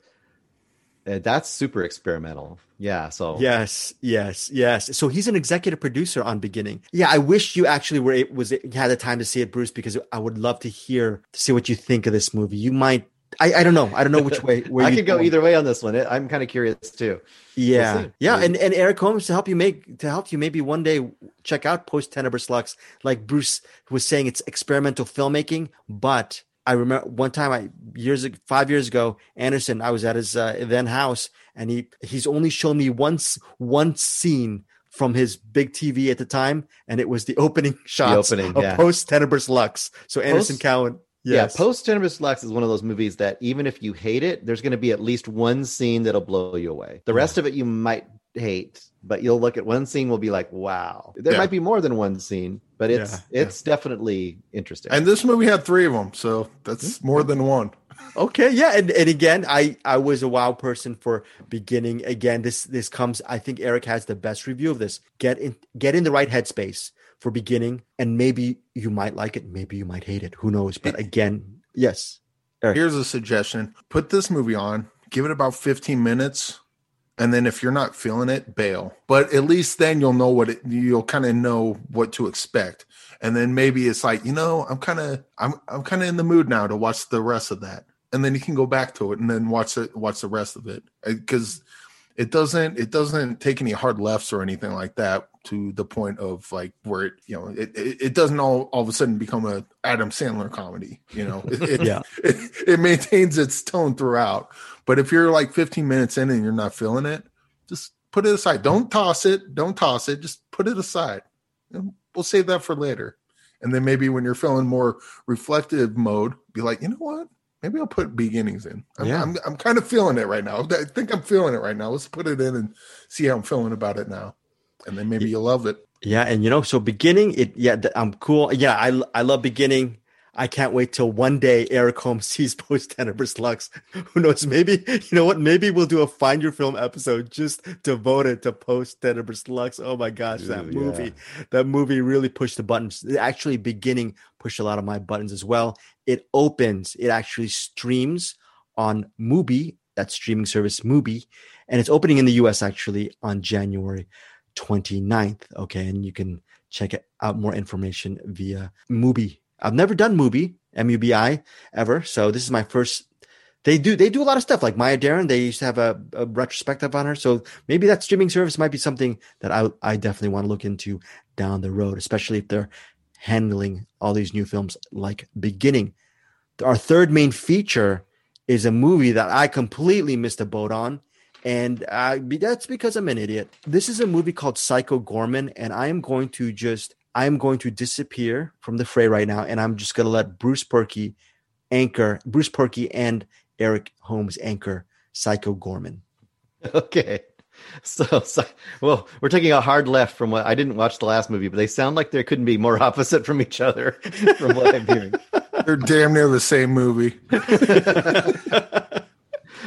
Uh, that's super experimental. Yeah. So yes, yes, yes. So he's an executive producer on Beginning. Yeah. I wish you actually were it was had the time to see it, Bruce, because I would love to hear to see what you think of this movie. You might. I, I don't know. I don't know which way. I could go either way on this one. I'm kind of curious too. Yeah, we'll yeah, and and Eric Holmes to help you make to help you maybe one day check out Post Tenebras Lux. Like Bruce was saying, it's experimental filmmaking, but I remember one time I years five years ago, Anderson, I was at his uh, event house and he he's only shown me once one scene from his big TV at the time, and it was the opening shots the opening, of yeah. Post Tenebras Lux. So Anderson Post, Cowan. Yes. Yeah, Post Tenebras Lux is one of those movies that even if you hate it, there's going to be at least one scene that'll blow you away. The rest yeah. of it you might hate, but you'll look at one scene will be like, wow. There yeah. might be more than one scene, but it's yeah, it's yeah. definitely interesting. And this movie had three of them, so that's hmm. more than one. Okay, yeah, and, and again, I I was a wow person for beginning. Again, this this comes. I think Eric has the best review of this. Get in get in the right headspace for beginning, and maybe you might like it, maybe you might hate it. Who knows? But again, yes. Eric. Here's a suggestion: put this movie on, give it about 15 minutes and then if you're not feeling it bail. But at least then you'll know what it you'll kind of know what to expect. And then maybe it's like you know i'm kind of i'm i'm kind of in the mood now to watch the rest of that. And then you can go back to it and then watch it watch the rest of it. Uh, because it doesn't it doesn't take any hard lefts or anything like that to the point of like where it you know it, it, it doesn't all, all of a sudden become a adam sandler comedy you know? It, it yeah. it, it maintains its tone throughout but if you're like 15 minutes in and you're not feeling it, just put it aside. Don't toss it. Don't toss it. Just put it aside. We'll save that for later. And then maybe when you're feeling more reflective mode, be like, you know what? Maybe I'll put beginnings in. I'm, yeah. I'm, I'm kind of feeling it right now. I think I'm feeling it right now. Let's put it in and see how I'm feeling about it now. And then maybe you'll love it. Yeah, and you know, so beginning it. Yeah, I'm cool. Yeah, I I love beginning. I can't wait till one day Eric Holmes sees Post Tenebras Lux. Who knows? Maybe you know what? Maybe we'll do a Find Your Film episode just devoted to Post Tenebras Lux. Oh my gosh, that Ooh, movie! Yeah. That movie really pushed the buttons. Actually, beginning pushed a lot of my buttons as well. It opens. It actually streams on Mubi, that streaming service Mubi, and it's opening in the US actually on January 29th. Okay, and you can check out more information via Mubi. I've never done Mubi, M U B I, ever. So this is my first. They do they do a lot of stuff like Maya Deren. They used to have a, a retrospective on her, so maybe that streaming service might be something that I I definitely want to look into down the road, especially if they're handling all these new films like Beginning. Our third main feature is a movie that I completely missed a boat on. And uh, that's because I'm an idiot. This is a movie called Psycho Goreman, and I am going to just I am going to disappear from the fray right now, and I'm just going to let Bruce Purkey anchor Bruce Purkey and Eric Holmes anchor Psycho Goreman. Okay. So, so, well, we're taking a hard left from what I didn't watch the last movie, but they sound like they couldn't be more opposite from each other from what I'm hearing. They're damn near the same movie.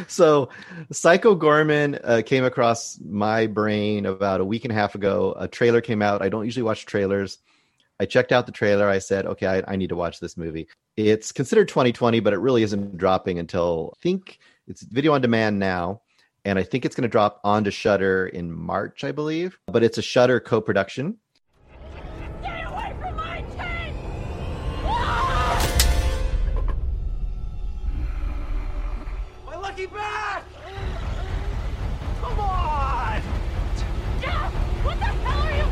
so, Psycho Goreman uh, came across my brain about a week and a half ago. A trailer came out. I don't usually watch trailers. I checked out the trailer. I said, okay, I, I need to watch this movie. It's considered 2020, but it really isn't dropping until I think it's video on demand now and I think it's going to drop onto Shudder in March, I believe. But it's a Shudder co-production. My lucky bat! Come on! Jeff! What the hell are you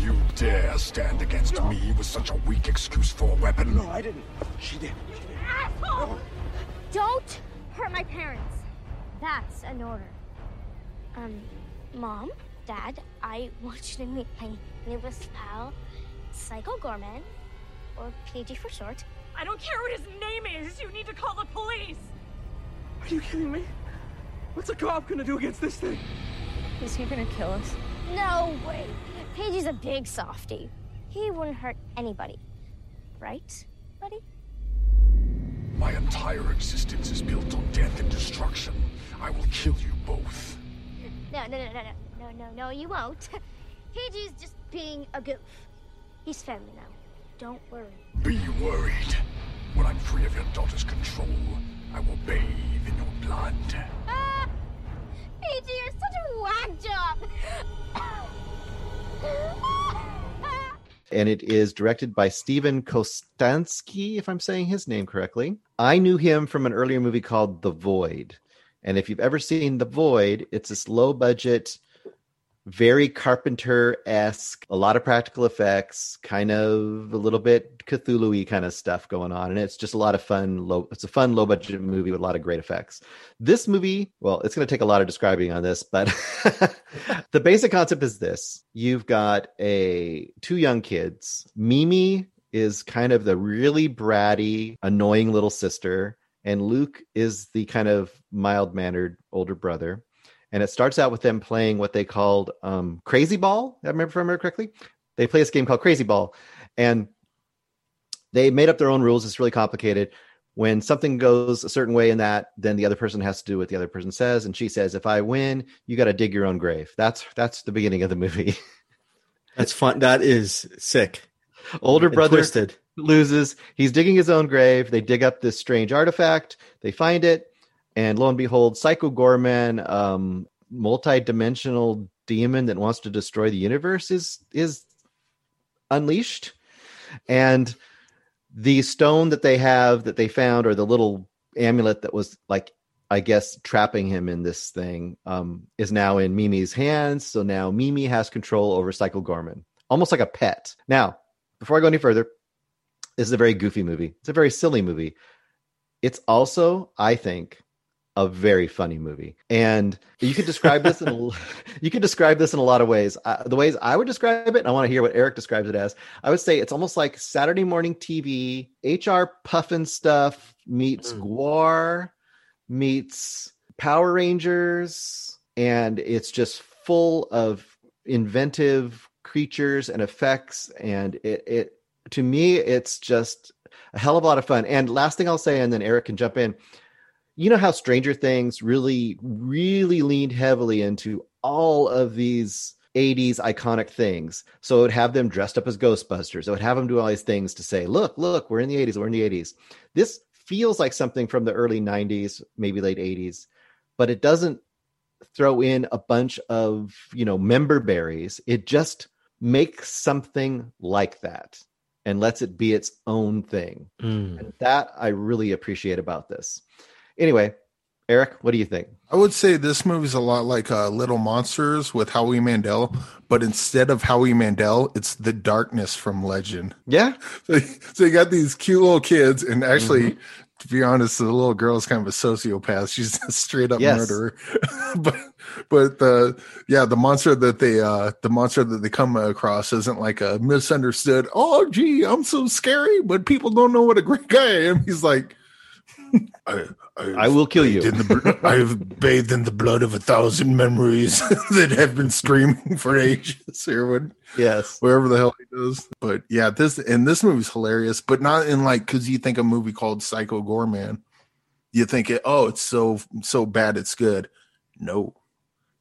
doing? You dare stand against me with such a weak excuse for a weapon? No, I didn't. She did. Asshole! Don't hurt my parents. That's an order. Um, Mom, Dad, I want you to meet my newest pal, Psycho Goreman, or PG for short. I don't care what his name is. You need to call the police. Are you kidding me? What's a cop gonna do against this thing? Is he gonna kill us? No way. Pagey's a big softy. He wouldn't hurt anybody. Right, buddy? My entire existence is built on death and destruction. I will kill you both. No, no, no, no, no, no, no, no, you won't. Pagey's just being a goof. He's family now. Don't worry. Be worried. When I'm free of your daughter's control, I will bathe in your blood. Ah! Pagey, you're such a whack job! and it is directed by Steven Kostanski, if I'm saying his name correctly. I knew him from an earlier movie called The Void. And if you've ever seen The Void, it's this low budget, very Carpenter esque, a lot of practical effects, kind of a little bit Cthulhu kind of stuff going on. And it's just a lot of fun. Low, it's a fun, low budget movie with a lot of great effects. This movie, well, it's going to take a lot of describing on this, but the basic concept is this you've got a two young kids. Mimi is kind of the really bratty, annoying little sister. And Luke is the kind of mild mannered older brother and it starts out with them playing what they called um, Crazy Ball. I remember if I remember correctly. They play this game called Crazy Ball, and they made up their own rules. It's really complicated. When something goes a certain way in that, then the other person has to do what the other person says. And she says, "If I win, you got to dig your own grave." That's that's the beginning of the movie. that's fun. That is sick. Older and brother twisted. loses. He's digging his own grave. They dig up this strange artifact. They find it and lo and behold, Psycho Goreman, um, multi-dimensional demon that wants to destroy the universe, is is unleashed, and the stone that they have that they found, or the little amulet that was like I guess trapping him in this thing um, is now in Mimi's hands. So now Mimi has control over Psycho Goreman, almost like a pet. Now, before I go any further, this is a very goofy movie. It's a very silly movie. It's also, I think, a very funny movie. And you could describe this in a, you could describe this in a lot of ways. Uh, the ways i would describe it and i want to hear what eric describes it as i would say it's almost like saturday morning tv hr Pufnstuf meets mm. GWAR meets power rangers and it's just full of inventive creatures and effects and it, it to me it's just a hell of a lot of fun. And last thing i'll say and then eric can jump in you know how Stranger Things really, really leaned heavily into all of these 80s iconic things. So it would have them dressed up as Ghostbusters. It would have them do all these things to say, look, look, we're in the 80s, we're in the 80s. This feels like something from the early 90s, maybe late 80s, but it doesn't throw in a bunch of, you know, member berries. It just makes something like that and lets it be its own thing. Mm. And that I really appreciate about this. Anyway, Eric, what do you think? I would say this movie's a lot like uh, Little Monsters with Howie Mandel, but instead of Howie Mandel, it's the darkness from Legend. Yeah. So, so you got these cute little kids, and actually, to be honest, the little girl is kind of a sociopath. She's a straight up Yes. murderer. but but the yeah, the monster that they uh the monster that they come across isn't like a misunderstood. Oh, gee, I'm so scary, but people don't know what a great guy I am. He's like. I, I will kill you. the, I've bathed in the blood of a thousand memories that have been screaming for ages. Here, what, Yes. wherever the hell he does. But yeah, this and this movie's hilarious, but not in like because you think a movie called Psycho Goreman, you think it. Oh, it's so so bad, it's good. No,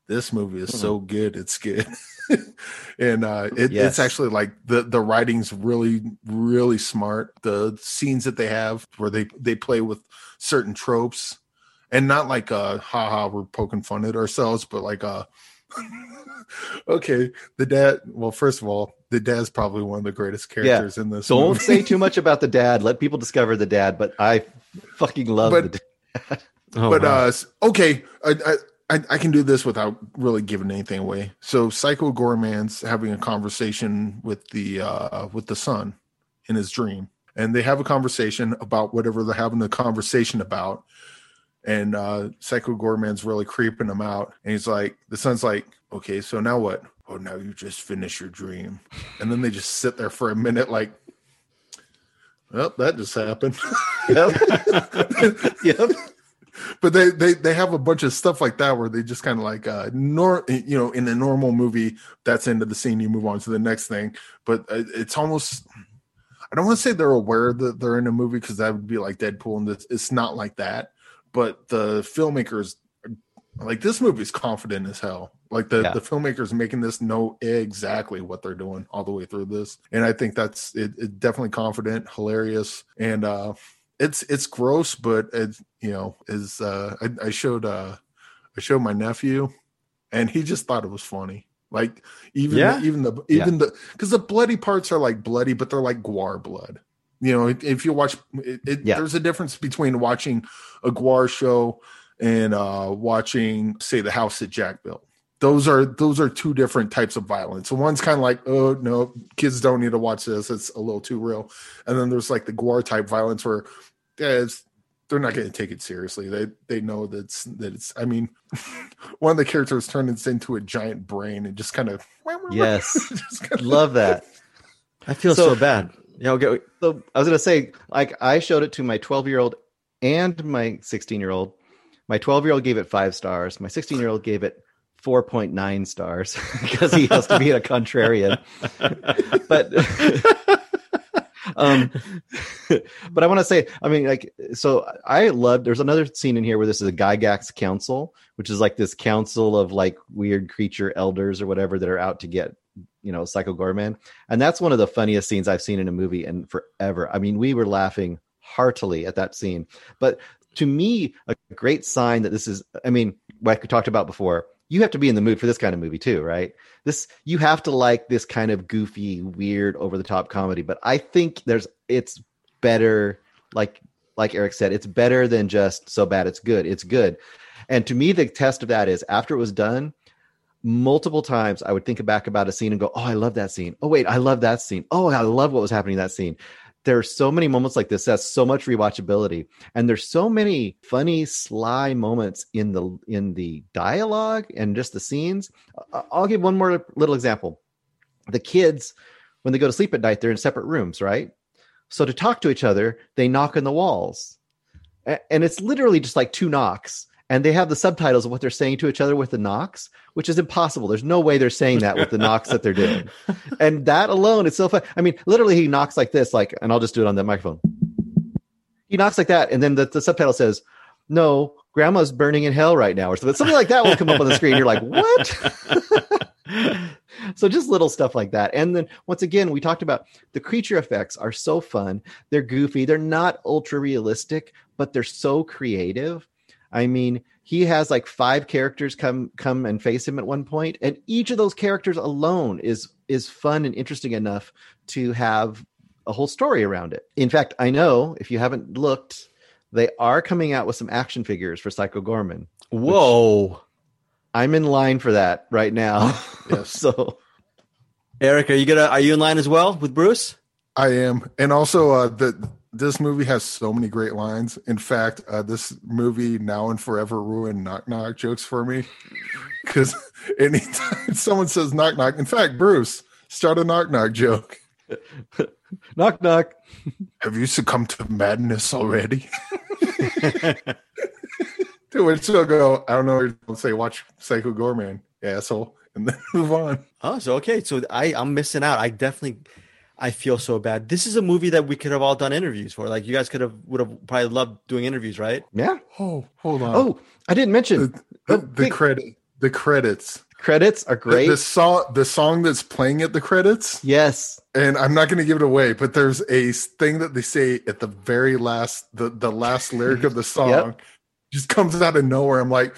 this movie is so good, it's good. and uh, it, Yes. it's actually like the the writing's really really smart. The scenes that they have where they they play with certain tropes. And not like uh haha we're poking fun at ourselves, but like uh okay, the dad. Well, first of all, the dad's probably one of the greatest characters in this. Don't movie. say too much about the dad. Let people discover the dad, but I fucking love But- the dad. Oh, but wow. uh, okay, I, I I I can do this without really giving anything away. So, Psycho Goreman's having a conversation with the uh with the son in his dream, and they have a conversation about whatever they're having the conversation about. And uh Psycho Goreman's really creeping him out, and he's like, the son's like, okay, so now what? Oh, now you just finish your dream, and then they just sit there for a minute, like. Well, that just happened. Yep. yep. but they, they they have a bunch of stuff like that where they just kind of like uh nor you know in a normal movie that's into the scene you move on to the next thing but it's almost i don't want to say they're aware that they're in a movie because that would be like deadpool and this it's not like that but the filmmakers like this movie's confident as hell like the Yeah. the filmmakers making this know exactly what they're doing all the way through this and i think that's it, it definitely confident hilarious and uh it's it's gross but it you know is uh I, I showed uh i showed my nephew and he just thought it was funny like even Yeah? even the even the because the bloody parts are like bloody but they're like GWAR blood you know if you watch it, it Yeah. there's a difference between watching a GWAR show and uh watching say the house that jack built those are those are two different types of violence. So one's kind of like, oh no, kids don't need to watch this; it's a little too real. And then there's like the gore type violence where, yeah, it's, they're not going to take it seriously. They they know that's that it's. I mean, one of the characters turns into a giant brain and just kind of Yes. just kinda- Love that. I feel so- so, bad. Yeah, okay. So I was gonna say, like, I showed it to my 12 year old and my 16 year old. My 12 year old gave it five stars. My 16 year old gave it 4.9 stars because he has to be a contrarian. but um but I want to say, I mean, like, so I love there's another scene in here where this is a Gygax council, which is like this council of like weird creature elders or whatever that are out to get you know Psycho Goreman, and that's one of the funniest scenes I've seen in a movie in forever. I mean, we were laughing heartily at that scene. But to me, a great sign that this is, I mean, like we talked about before, you have to be in the mood for this kind of movie too, right? This you have to like this kind of goofy, weird, over the top comedy. But I think there's it's better, like like Eric said, it's better than just so bad it's good. It's good. And to me, the test of that is after it was done, multiple times I would think back about a scene and go, Oh, I love that scene. Oh, wait, I love that scene. Oh, I love what was happening in that scene. There are so many moments like this. That's so much rewatchability. And there's so many funny, sly moments in the in the dialogue and just the scenes. I'll give one more little example. The kids, when they go to sleep at night, they're in separate rooms, right? So to talk to each other, they knock on the walls. And it's literally just like two knocks and they have the subtitles of what they're saying to each other with the knocks, which is impossible. There's no way they're saying that with the knocks that they're doing. And that alone, it's so fun. I mean, literally, he knocks like this, like, and I'll just do it on the microphone. He knocks like that, and then the, the subtitle says, "No, Grandma's burning in hell right now," or something. Something like that will come up on the screen. You're like, "What?" so just little stuff like that. And then once again, we talked about the creature effects are so fun. They're goofy. They're not ultra realistic, but they're so creative. I mean, he has like five characters come come and face him at one point, and each of those characters alone is is fun and interesting enough to have a whole story around it. In fact, I know if you haven't looked, they are coming out with some action figures for Psycho Goreman. Whoa. I'm in line for that right now. Yes. so Eric, are you gonna are you in line as well with Bruce? I am, and also uh, the this movie has so many great lines. In fact, uh, this movie now and forever ruined knock knock jokes for me because anytime someone says knock knock, in fact, Bruce start a knock knock joke. knock knock. Have you succumbed to madness already? to which she'll go, I don't know. I'll say, watch Psycho Goreman, asshole, and then move on. Oh, so okay. So I I'm missing out. I definitely I feel so bad. This is a movie that we could have all done interviews for. Like you guys could have would have probably loved doing interviews, right? Yeah. Oh, hold on. Oh, I didn't mention the, the, oh, the credit. The credits. credits are The, great. the song. The song that's playing at the credits. yes. And I'm not going to give it away, but there's a thing that they say at the very last, the the last lyric of the song, Yep. just comes out of nowhere. I'm like,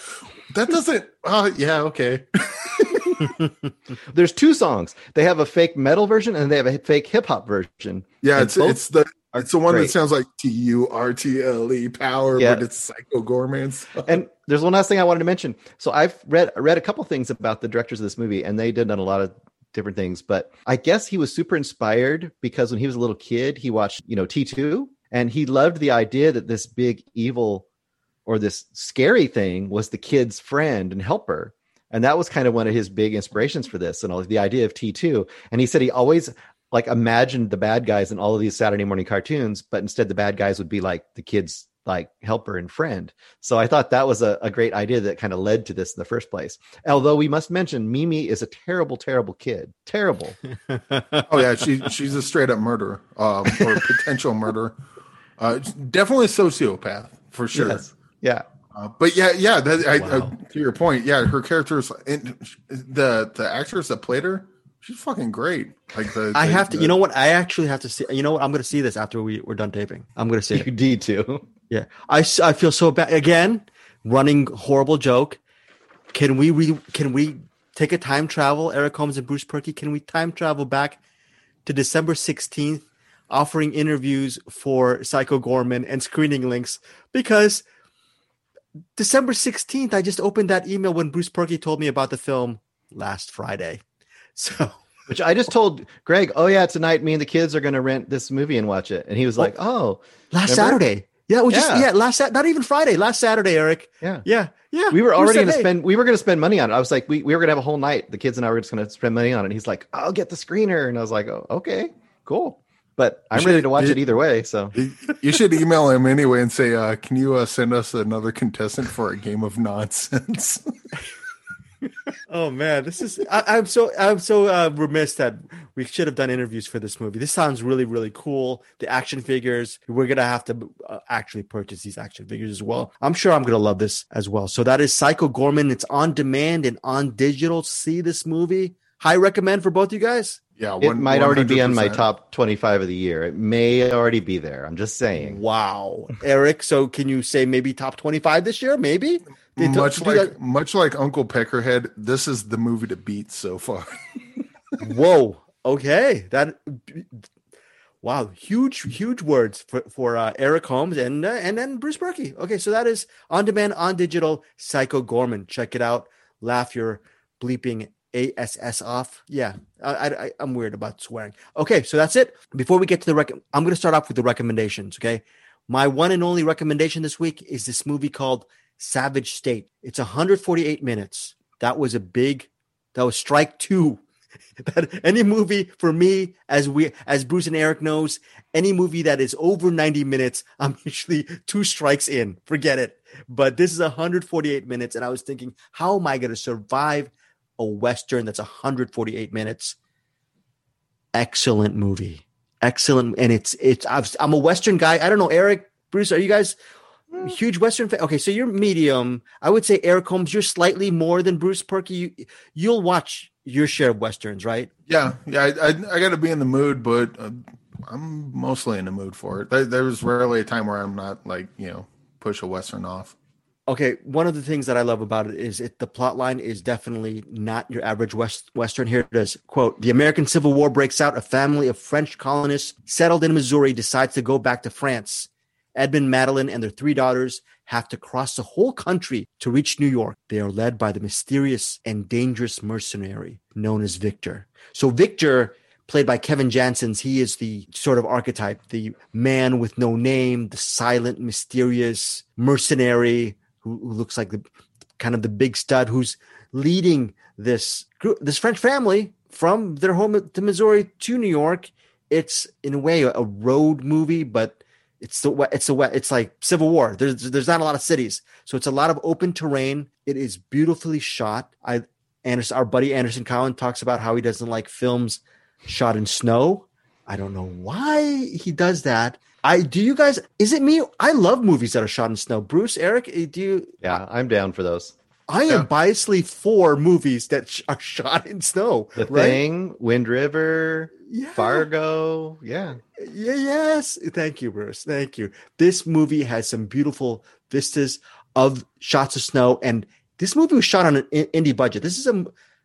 that doesn't. Oh yeah, okay. There's two songs. They have a fake metal version and they have a fake hip hop version. Yeah, it's it's the it's the one great. that sounds like T U R T L E power, Yeah. but it's Psycho Goreman. stuff. And there's one last thing I wanted to mention. So I've read read a couple things about the directors of this movie, and they did done a lot of different things. But I guess he was super inspired because when he was a little kid, he watched you know T2, and he loved the idea that this big evil or this scary thing was the kid's friend and helper. And that was kind of one of his big inspirations for this and all the idea of T2. And he said he always like imagined the bad guys in all of these Saturday morning cartoons, but instead the bad guys would be like the kid's like helper and friend. So I thought that was a, a great idea that kind of led to this in the first place. Although we must mention Mimi is a terrible, terrible kid. Terrible. oh yeah, she she's a straight up murderer, um, or potential murderer. Uh, definitely a sociopath for sure. Yes. Yeah. Uh, but yeah, yeah. That, I, Wow. I, to your point, yeah, her character's and the the actress that played her, she's fucking great. Like the, I the- have to. the- You know what? I actually have to see. You know what? I'm going to see this after we we're done taping. I'm going to see You it. need to. Yeah. I I feel so bad again. Running horrible joke. Can we re, Can we take a time travel? Eric Holmes and Bruce Purkey. Can we time travel back to December 16th, offering interviews for Psycho Goreman and screening links because. December 16th, I just opened that email when Bruce Purkey told me about the film last Friday. So Which I just told Greg, oh yeah, tonight me and the kids are going to rent this movie and watch it. And he was like, oh, oh last Remember? Saturday. Yeah, we just Yeah. yeah, last not even Friday, last Saturday, Eric. yeah. Yeah, yeah. We were already going to spend. We were going to spend money on it. I was like, we, we were going to have a whole night. The kids and I were just going to spend money on it. And he's like, I'll get the screener, and I was like, oh, okay, cool. But I'm should- ready to watch you- it either way. So You should email him anyway and say, uh, "Can you uh, send us another contestant for a game of nonsense?" Oh man, this is I, I'm so I'm so uh, remiss that we should have done interviews for this movie. This sounds really really cool. The action figures, we're gonna have to uh, actually purchase these action figures as well. I'm sure I'm gonna love this as well. So that is Psycho Goreman. It's on demand and on digital. See this movie. High recommend for both you guys. Yeah, it might already be on my top 25 of the year. It may already be there. I'm just saying. Wow, Eric. So can you say maybe top 25 this year? Maybe. They took- Much do like that- much like Uncle Peckerhead, this is the movie to beat so far. Whoa. Okay. That. Wow. Huge, huge words for for uh, Eric Holmes and uh, and then Bruce Purkey. Okay, so that is on demand, on digital. Psycho Goreman. Check it out. Laugh your bleeping ass off. Yeah, I, I I'm weird about swearing. Okay, so that's it. Before we get to the rec, I'm going to start off with the recommendations. Okay, my one and only recommendation this week is this movie called Savage State. It's 148 minutes. That was a big. That was strike two that any movie for me as we as bruce and eric knows any movie that is over 90 minutes i'm usually two strikes in forget it but this is 148 minutes and i was thinking how am i going to survive a western that's 148 minutes excellent movie excellent and it's it's I've, i'm a western guy i don't know eric bruce are you guys huge Western fan. Okay, so you're medium. I would say Eric Holmes, you're slightly more than Bruce Purkey. You, you'll watch your share of Westerns, right? Yeah, yeah. I, I, I got to be in the mood, but uh, I'm mostly in the mood for it. There, there's rarely a time where I'm not like, you know, push a Western off. Okay, one of the things that I love about it is it the plot line is definitely not your average West, Western. Here it is. Quote, the American Civil War breaks out. A family of French colonists settled in Missouri decides to go back to France. Edmund, Madeline, and their three daughters have to cross the whole country to reach New York. They are led by the mysterious and dangerous mercenary known as Victor. So Victor played by Kevin Janssens, he is the sort of archetype, the man with no name, the silent, mysterious mercenary who, who looks like the kind of the big stud who's leading this group, this French family from their home to Missouri to New York. It's in a way a road movie, but it's the it's the it's like Civil War. There's there's not a lot of cities, so it's a lot of open terrain. It is beautifully shot. I Anderson, our buddy Anderson Cowan talks about how he doesn't like films shot in snow. I don't know why he does that. I do you guys is it me? I love movies that are shot in snow. Bruce, Eric, eh, do you Yeah, I'm down for those. I am biasly for movies that sh- are shot in snow. The right? Thing, Wind River, Yeah. Fargo. Yeah. Yeah, yes. Thank you, Bruce. Thank you. This movie has some beautiful vistas of shots of snow, and this movie was shot on an indie budget. This is a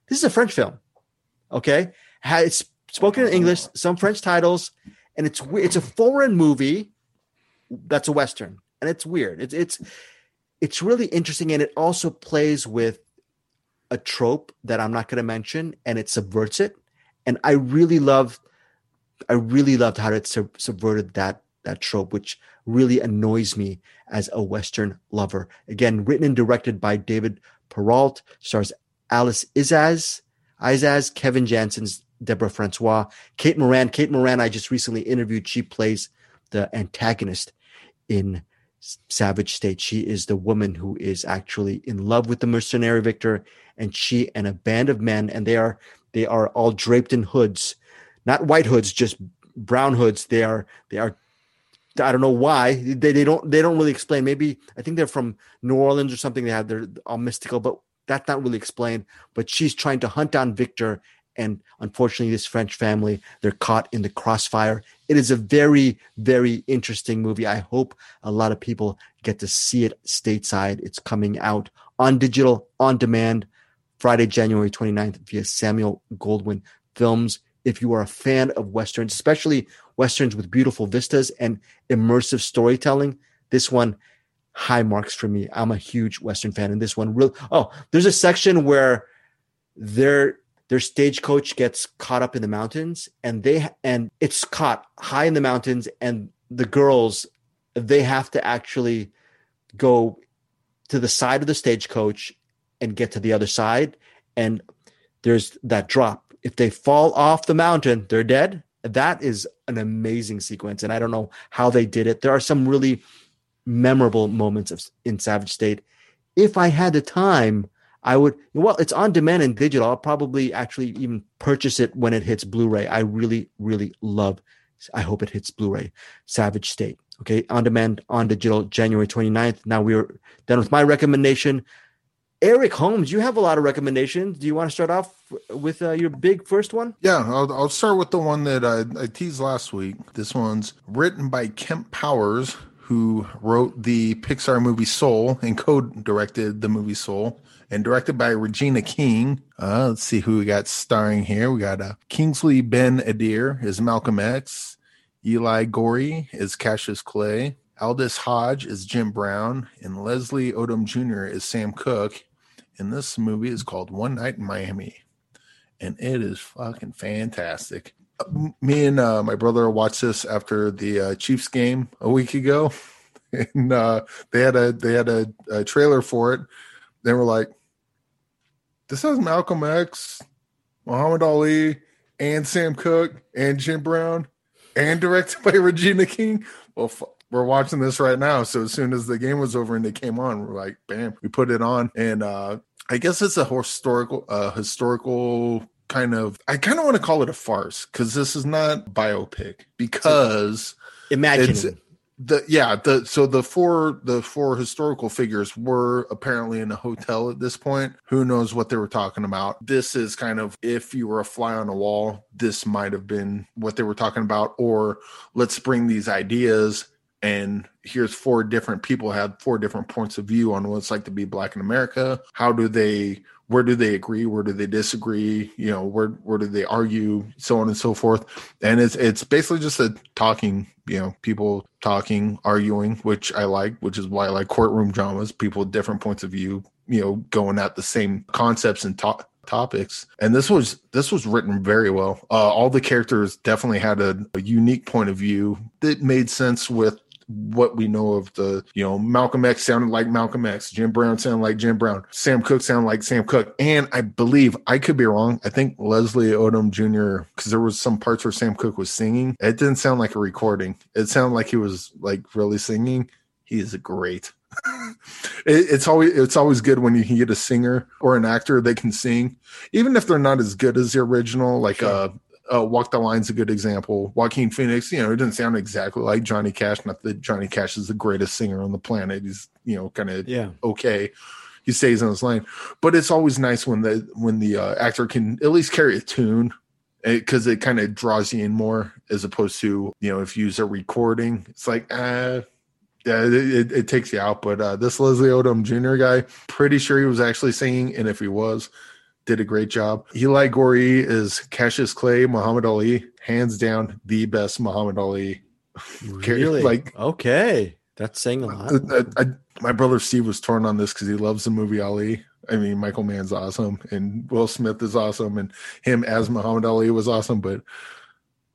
this is a French film. Okay, Ha- it's spoken in English, some French titles, and it's it's a foreign movie that's a western, and it's weird. It's it's it's really interesting, and it also plays with a trope that I'm not going to mention, and it subverts it. And I really love I really loved how it sub- subverted that that trope, which really annoys me as a Western lover. Again, written and directed by David Perrault, stars Alice Isaaz, Isaaz, Kevin Janssens, Deborah Francois, Kate Moran. Kate Moran, I just recently interviewed. She plays the antagonist in Savage State. She is the woman who is actually in love with the mercenary Victor, and she and a band of men, and they are they are all draped in hoods not white hoods, just brown hoods. They are they are I don't know why they, they don't they don't really explain. Maybe I think they're from New Orleans or something. They have they're all mystical, but that's not really explained. But she's trying to hunt down Victor, and unfortunately, this French family they're caught in the crossfire. It is a very very interesting movie. I hope a lot of people get to see it stateside. It's coming out on digital on demand Friday, January 29th via Samuel Goldwyn Films if you are a fan of westerns, especially westerns with beautiful vistas and immersive storytelling, this one high marks for me. I'm a huge western fan, and this one real. Oh, there's a section where their their stagecoach gets caught up in the mountains, and they and it's caught high in the mountains, and the girls they have to actually go to the side of the stagecoach and get to the other side, and there's that drop if they fall off the mountain, they're dead. That is an amazing sequence, and I don't know how they did it. There are some really memorable moments of in Savage State. If I had the time, I would. Well, it's on demand and digital. I'll probably actually even purchase it when it hits Blu-ray. I really, really love. I hope it hits Blu-ray. Savage State. Okay, on demand, on digital, January 29th. Now we're done with my recommendation. Eric Holmes, you have a lot of recommendations. Do you want to start off with uh, your big first one? Yeah, I'll, I'll start with the one that I, I teased last week. This one's written by Kemp Powers, who wrote the Pixar movie Soul and co-directed the movie Soul, and directed by Regina King. Uh, let's see who we got starring here. We got uh, Kingsley Ben Adir as Malcolm X, Eli Goree as Cassius Clay, Aldis Hodge is Jim Brown, and Leslie Odom Jr. is Sam Cooke. And this movie is called One Night in Miami, and it is fucking fantastic. Me and uh, my brother watched this after the uh, Chiefs game a week ago, and uh, they had a they had a, a trailer for it. They were like, "This has Malcolm X, Muhammad Ali, and Sam Cooke, and Jim Brown, and directed by Regina King." Well, fu- we're watching this right now. So as soon as the game was over and they came on, we're like, bam, we put it on. And uh I guess it's a historical uh historical kind of I kind of want to call it a farce because this is not biopic because Imagine. The yeah the so the four the four historical figures were apparently in a hotel at this point. Who knows what they were talking about? This is kind of if you were a fly on a wall this might have been what they were talking about. Or let's bring these ideas and here's four different people have four different points of view on what it's like to be black in america. How do they where do they agree where do they disagree you know where where do they argue so on and so forth. And it's it's basically just a talking you know people talking arguing which i like which is why i like courtroom dramas people with different points of view you know going at the same concepts and to- topics. And this was this was written very well. Uh, all the characters definitely had a, a unique point of view that made sense with what we know of the, you know, Malcolm X sounded like Malcolm X, Jim Brown sounded like Jim Brown, Sam Cooke sounded like Sam Cooke. And I believe, I could be wrong, I think Leslie Odom Jr., because there was some parts where Sam Cooke was singing, it didn't sound like a recording. It sounded like he was like really singing. He is great. it, it's always it's always good when you can get a singer or an actor that can sing, even if they're not as good as the original. Like sure. uh, uh, Walk the Line's a good example. Joaquin Phoenix, you know, it doesn't sound exactly like Johnny Cash. Not that Johnny Cash is the greatest singer on the planet. He's, you know, kind of yeah. okay. He stays on his lane, but it's always nice when the when the uh, actor can at least carry a tune because it, it kind of draws you in more as opposed to you know if you use a recording, it's like uh yeah, it, it, it takes you out. But uh, this Leslie Odom Jr. guy, pretty sure he was actually singing, and if he was, did a great job. Eli Goree is Cassius Clay, Muhammad Ali, hands down the best Muhammad Ali. Really? like okay, that's saying a lot. I, I, my brother Steve was torn on this because he loves the movie Ali. I mean, Michael Mann's awesome, and Will Smith is awesome, and him as Muhammad Ali was awesome. But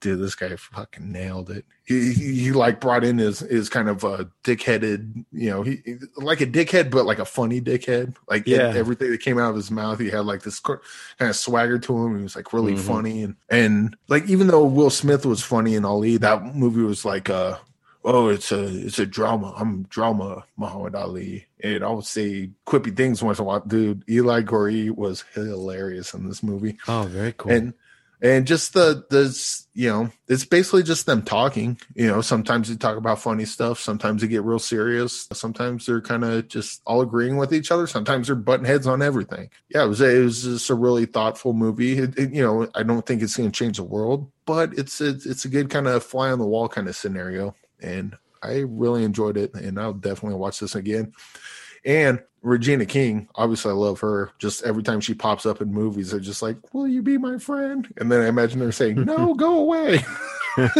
dude, this guy fucking nailed it. He, he, he like brought in his his kind of a dickheaded, you know, he like a dickhead, but like a funny dickhead. Like yeah. everything that came out of his mouth, he had like this kind of swagger to him. He was like really mm-hmm. funny and and like even though Will Smith was funny in Ali, that movie was like uh oh it's a it's a drama. I'm drama Muhammad Ali. And I would say quippy things once in a while. Dude, Eli Goree was hilarious in this movie. Oh, very cool. And and just the the you know it's basically just them talking you know sometimes they talk about funny stuff sometimes they get real serious sometimes they're kind of just all agreeing with each other sometimes they're button heads on everything. Yeah it was it was just a really thoughtful movie. It, it, you know i don't think it's going to change the world but it's it's, it's a good kind of fly on the wall kind of scenario and i really enjoyed it and i'll definitely watch this again. And Regina King, obviously, I love her. Just every time she pops up in movies, they're just like, "Will you be my friend?" And then I imagine her saying, "No, go away." but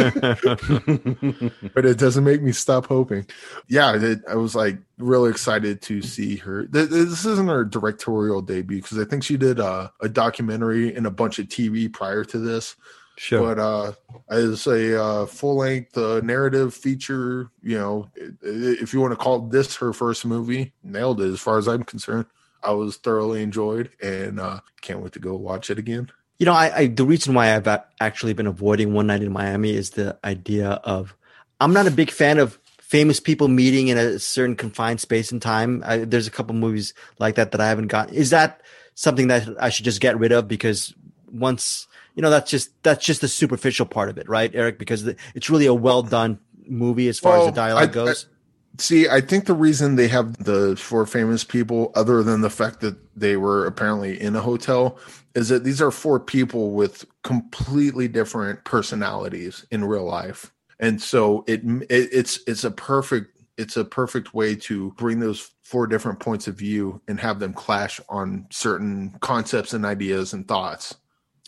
it doesn't make me stop hoping. Yeah, it, I was like really excited to see her. This isn't her directorial debut because I think she did a, a documentary and a bunch of TV prior to this. Sure. But uh, as a uh, full length uh, narrative feature, you know, if you want to call this her first movie, nailed it as far as I'm concerned. I was thoroughly enjoyed and uh, can't wait to go watch it again. You know, I, I the reason why I've actually been avoiding One Night in Miami is the idea of I'm not a big fan of famous people meeting in a certain confined space and time. I, there's a couple movies like that that I haven't got. Is that something that I should just get rid of because once you know that's just that's just the superficial part of it, right, Eric? Because it's really a well done movie as far well, as the dialogue I, goes. I, see, I think the reason they have the four famous people, other than the fact that they were apparently in a hotel, is that these are four people with completely different personalities in real life, and so it, it it's it's a perfect it's a perfect way to bring those four different points of view and have them clash on certain concepts and ideas and thoughts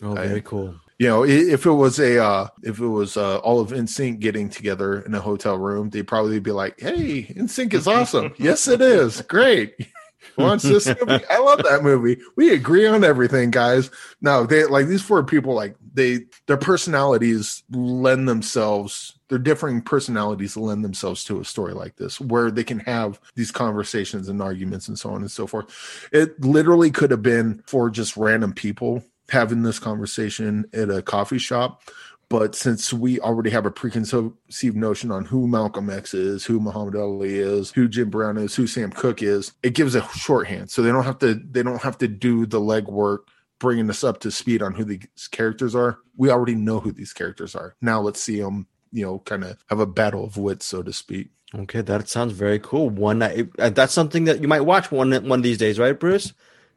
Oh, very cool. You know, if it was a uh, if it was uh, all of NSYNC getting together in a hotel room, they'd probably be like, "Hey, NSYNC is awesome. yes, it is. Great. Watch this movie. I love that movie. We agree on everything, guys. No, they like these four people. Like they, their personalities lend themselves. Their differing personalities lend themselves to a story like this, where they can have these conversations and arguments and so on and so forth. It literally could have been for just random people having this conversation at a coffee shop. But since we already have a preconceived notion on who Malcolm X is, who Muhammad Ali is, who Jim Brown is, who Sam Cooke is, it gives a shorthand. So they don't have to they don't have to do the legwork bringing us up to speed on who these characters are. We already know who these characters are. Now let's see them you know kind of have a battle of wits, so to speak. Okay, that sounds very cool. One uh, that's something that you might watch one one of these days, right, Bruce?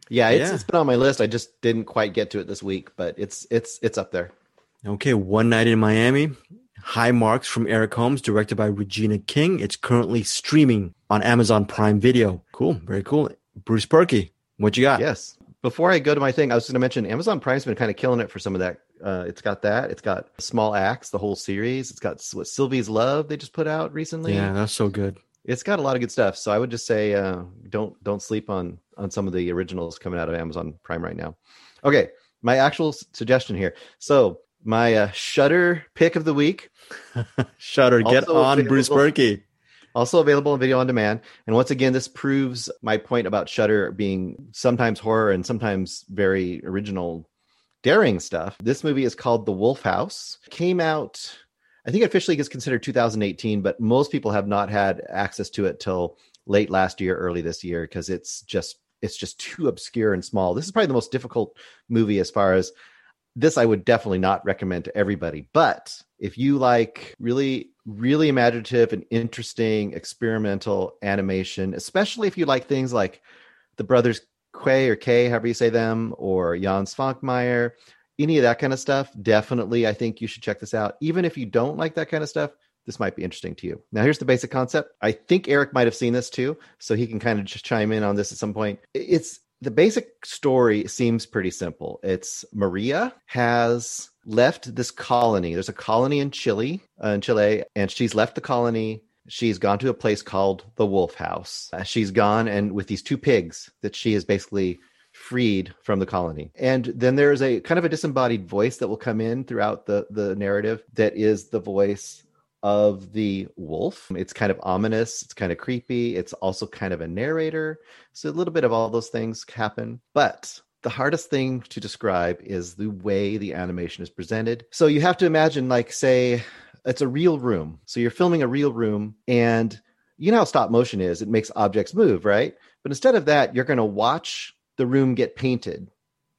Yeah, it's, Yeah. it's been on my list. I just didn't quite get to it this week, but it's it's it's up there. Okay, One Night in Miami. High Marks from Eric Holmes, directed by Regina King. It's currently streaming on Amazon Prime Video. Cool, very cool. Bruce Purkey, what you got? Yes. Before I go to my thing, I was going to mention Amazon Prime's been kind of killing it for some of that. Uh, it's got that. It's got Small Axe, the whole series. It's got what Sylvie's Love they just put out recently. Yeah, that's so good. It's got a lot of good stuff. So I would just say uh, don't don't sleep on on some of the originals coming out of Amazon Prime right now. Okay, my actual suggestion here. So my uh, Shudder pick of the week. Shudder, get on Bruce Purkey. Also available on video on demand. And once again, this proves my point about Shudder being sometimes horror and sometimes very original, daring stuff. This movie is called The Wolf House. Came out, I think officially gets considered 2018, but most people have not had access to it till late last year, early this year, because it's just it's just too obscure and small. This is probably the most difficult movie as far as this I would definitely not recommend to everybody. But if you like really, really imaginative and interesting experimental animation, especially if you like things like the brothers Quay or K, however you say them, or Jan Svankmajer, any of that kind of stuff, definitely I think you should check this out. Even if you don't like that kind of stuff, this might be interesting to you. Now, here's the basic concept. I think Eric might have seen this too, so he can kind of just chime in on this at some point. It's the basic story seems pretty simple. It's Maria has left this colony. There's a colony in Chile, uh, in Chile, and she's left the colony. She's gone to a place called the Wolf House. Uh, she's gone and with these two pigs that she has basically freed from the colony. And then there's a kind of a disembodied voice that will come in throughout the the narrative that is the voice of the wolf. It's kind of ominous, it's kind of creepy, it's also kind of a narrator. So a little bit of all those things happen. But the hardest thing to describe is the way the animation is presented. So you have to imagine like say it's a real room. So you're filming a real room and you know how stop motion is, it makes objects move, right? But instead of that, you're going to watch the room get painted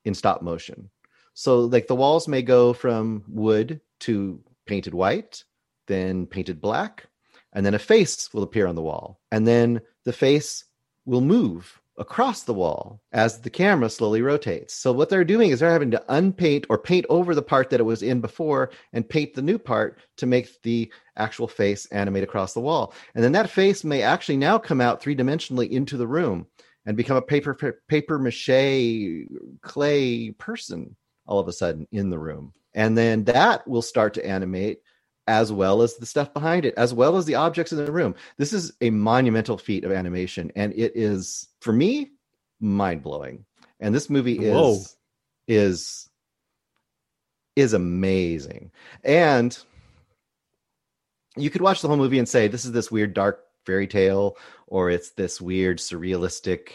in stop motion. So like the walls may go from wood to painted white, then painted black, and then a face will appear on the wall. And then the face will move across the wall as the camera slowly rotates. So what they're doing is they're having to unpaint or paint over the part that it was in before and paint the new part to make the actual face animate across the wall. And then that face may actually now come out three-dimensionally into the room and become a paper paper mache clay person all of a sudden in the room. And then that will start to animate as well as the stuff behind it, as well as the objects in the room. This is a monumental feat of animation, and it is for me mind blowing. And this movie is Whoa. is is amazing. And you could watch the whole movie and say this is this weird dark fairy tale, or it's this weird surrealistic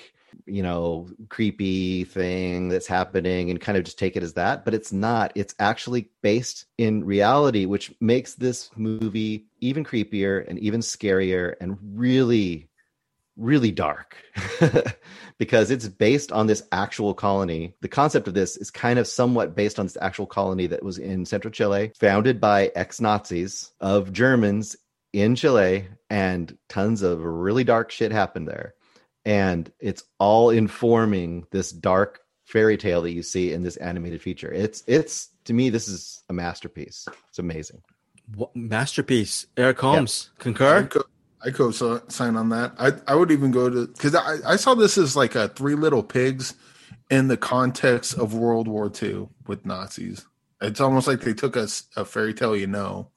you know creepy thing that's happening and kind of just take it as that but it's not. It's actually based in reality which makes this movie even creepier and even scarier and really really dark. Because it's based on this actual colony. The concept of this is kind of somewhat based on this actual colony that was in central chile founded by ex-nazis of germans in chile and tons of really dark shit happened there and it's all informing this dark fairy tale that you see in this animated feature. It's it's to me this is a masterpiece. It's amazing. What, masterpiece. Eric Holmes, I concur? co- I co-sign on that. I I would even go to because I, I saw this as like a Three Little Pigs in the context of World War II with Nazis. It's almost like they took us a fairy tale you know,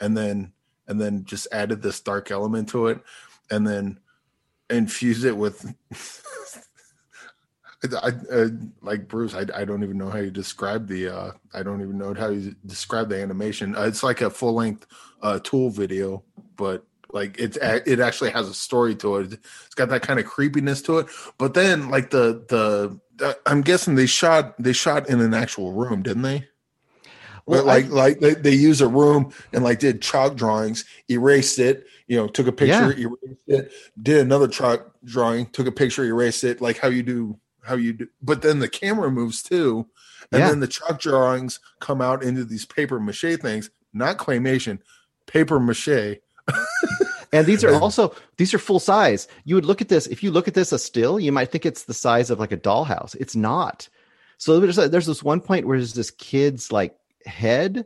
and then and then just added this dark element to it, and then infused it with. I, uh, like Bruce, I, I don't even know how you describe the. Uh, I don't even know how you describe the animation. Uh, it's like a full length uh, tool video, but like it's it actually has a story to it. It's got that kind of creepiness to it. But then like the the, the I'm guessing they shot they shot in an actual room, didn't they? Well, like like they, they use a room and like did chalk drawings, erased it, you know, took a picture, erased it, did another chalk drawing, took a picture, erased it, like how you do how you do. But then the camera moves too, and Yeah. then the chalk drawings come out into these paper mache things, not claymation, paper mache. and these are also these are full size. You would look at this if you look at this a still, you might think it's the size of like a dollhouse. It's not. So there's, there's this one point where there's this kid's like head,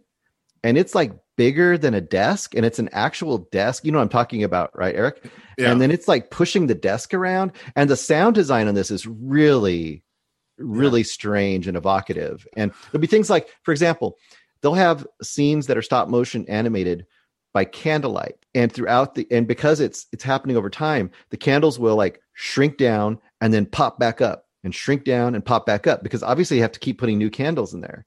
and it's like bigger than a desk, and it's an actual desk. You know what I'm talking about, right, Eric? Yeah. And then it's like pushing the desk around, and the sound design on this is really, really strange and evocative. And there'll be things like, for example, they'll have scenes that are stop motion animated by candlelight and throughout the and because it's it's happening over time the candles will like shrink down and then pop back up and shrink down and pop back up because obviously you have to keep putting new candles in there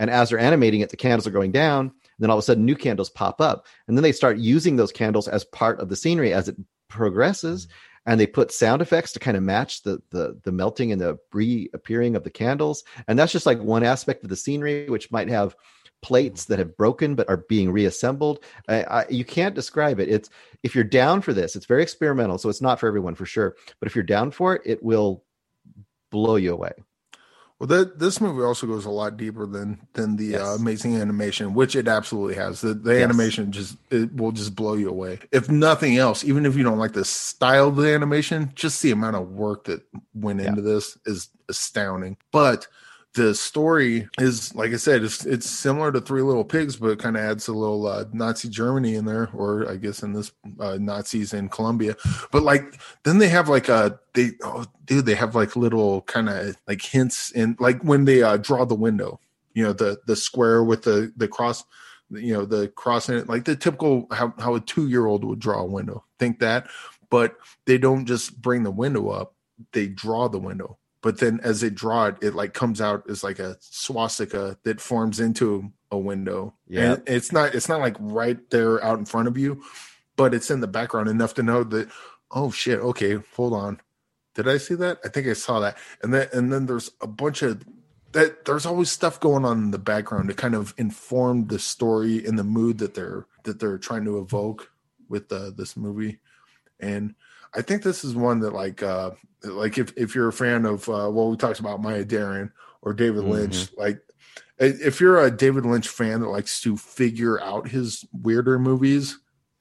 and as they're animating it the candles are going down and then all of a sudden new candles pop up and then they start using those candles as part of the scenery as it progresses mm-hmm. and they put sound effects to kind of match the the the melting and the reappearing of the candles and that's just like one aspect of the scenery which might have plates that have broken but are being reassembled. I, I, you can't describe it. It's if you're down for this, it's very experimental, so it's not for everyone for sure. But if you're down for it, it will blow you away. Well, that this movie also goes a lot deeper than than the Yes. uh, amazing animation, which it absolutely has. The the Yes. animation just it will just blow you away. If nothing else, even if you don't like the style of the animation, just the amount of work that went into this is astounding. But the story is, like I said, it's it's similar to Three Little Pigs, but kind of adds a little uh, Nazi Germany in there, or I guess in this uh, Nazis in Colombia. But like then they have like a they oh dude they have like little kind of like hints in like when they uh, draw the window, you know the the square with the the cross, you know the cross in it, like the typical how how a two year old would draw a window. Think that, but they don't just bring the window up; they draw the window. But then as they draw it, it like comes out as like a swastika that forms into a window. Yeah. And it's not it's not like right there out in front of you, but it's in the background enough to know that oh shit, okay, hold on. Did I see that? I think I saw that. And then and then there's a bunch of that there's always stuff going on in the background to kind of inform the story and the mood that they're that they're trying to evoke with uh, this movie. And I think this is one that like uh like if if you're a fan of uh well we talked about Maya Deren or David Lynch, like if you're a David Lynch fan that likes to figure out his weirder movies,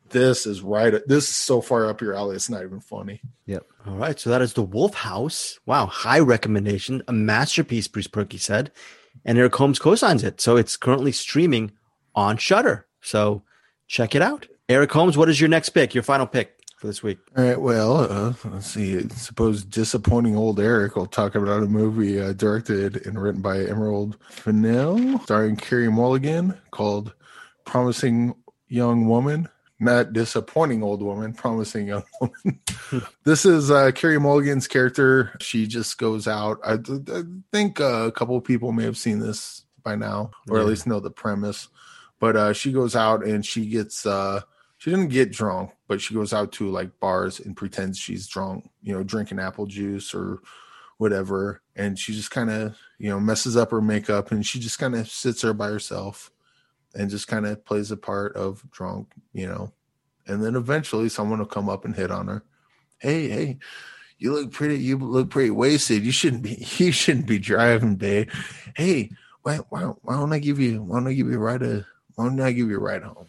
this is right this is so far up your alley it's not even funny. Yep. All right, so that is the Wolf House. Wow, high recommendation, a masterpiece. Bruce Purkey said, and Eric Holmes co-signs it. So it's currently streaming on Shudder. So check it out. Eric Holmes, what is your next pick? Your final pick for this week? All right. Well, uh, let's see. I suppose disappointing old Eric will talk about a movie uh, directed and written by Emerald Fennell, starring Carey Mulligan, called "Promising Young Woman." Not disappointing old woman, promising young woman. this is uh, Carey Mulligan's character. She just goes out. I, I think uh, a couple of people may have seen this by now, or at least know the premise. But uh, she goes out and she gets. She didn't get drunk, but she goes out to like bars and pretends she's drunk, you know, drinking apple juice or whatever. And she just kind of, you know, messes up her makeup and she just kind of sits there by herself and just kind of plays the part of drunk, you know. And then eventually someone will come up and hit on her. Hey, hey, you look pretty, you look pretty wasted. You shouldn't be, you shouldn't be driving, babe. Hey, why, why, why don't I give you, why don't I give you a ride, why don't I give you a ride home?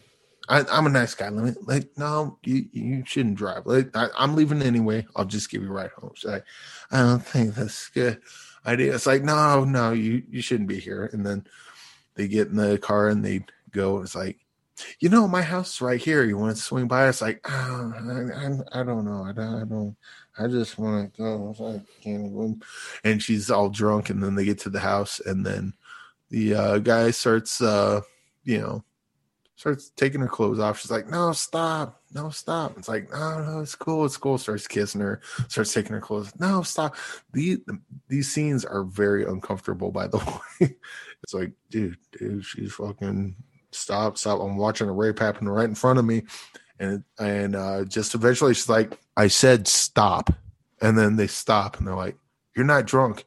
I, I'm a nice guy. Let me like no, you you shouldn't drive. Like I, I'm leaving anyway. I'll just give you a ride home. She's like, I don't think that's good idea. It's like no, no, you you shouldn't be here. And then they get in the car and they go. It's like, you know, my house is right here. You want to swing by? It's like, oh, I, I, I don't know. I don't. I don't. I just want to go. Like, can't. And she's all drunk. And then they get to the house, and then the uh, guy starts, uh, you know starts taking her clothes off. She's like, "No, stop! No, stop!" It's like, "No, no, it's cool, it's cool." Starts kissing her, starts taking her clothes. No, stop! These these scenes are very uncomfortable. By the way, it's like, dude, dude, she's fucking stop, stop! I'm watching a rape happen right in front of me, and and uh, just eventually she's like, "I said stop," and then they stop and they're like, "You're not drunk."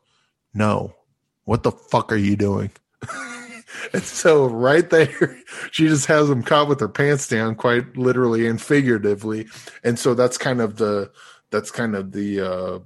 No, what the fuck are you doing? And so right there, she just has them caught with her pants down, quite literally and figuratively. And so that's kind of the that's kind of the uh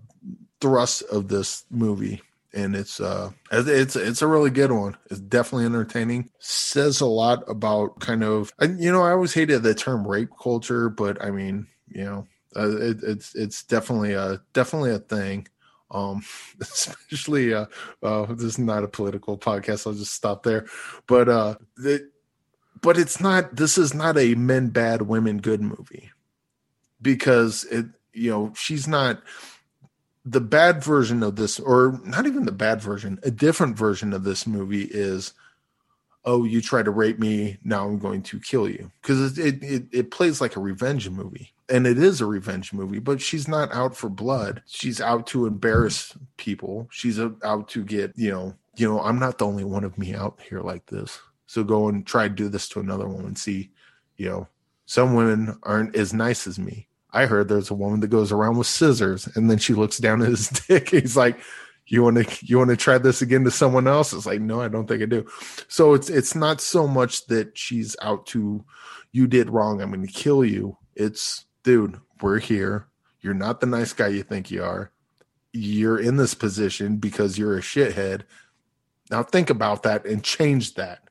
thrust of this movie. And it's uh it's it's a really good one. It's definitely entertaining. Says a lot about kind of you know i always hated the term rape culture but i mean you know uh, it, it's it's definitely a definitely a thing um especially uh uh this is not a political podcast i'll just stop there. But uh the, but it's not this is not a men bad women good movie. Because it you know she's not the bad version of this, or not even the bad version, a different version of this movie is, oh, you try to rape me, now I'm going to kill you. Because it, it, it plays like a revenge movie. And it is a revenge movie, but she's not out for blood. She's out to embarrass people. She's out to get, you know, you know, I'm not the only one of me out here like this. So go and try to do this to another woman. See, you know, some women aren't as nice as me. I heard there's a woman that goes around with scissors, and then she looks down at his dick. He's like, "You want to you want to try this again to someone else?" It's like, "No, I don't think I do." So it's it's not so much that she's out to, you did wrong. I'm going to kill you. It's, dude, we're here. You're not the nice guy you think you are. You're in this position because you're a shithead. Now think about that and change that.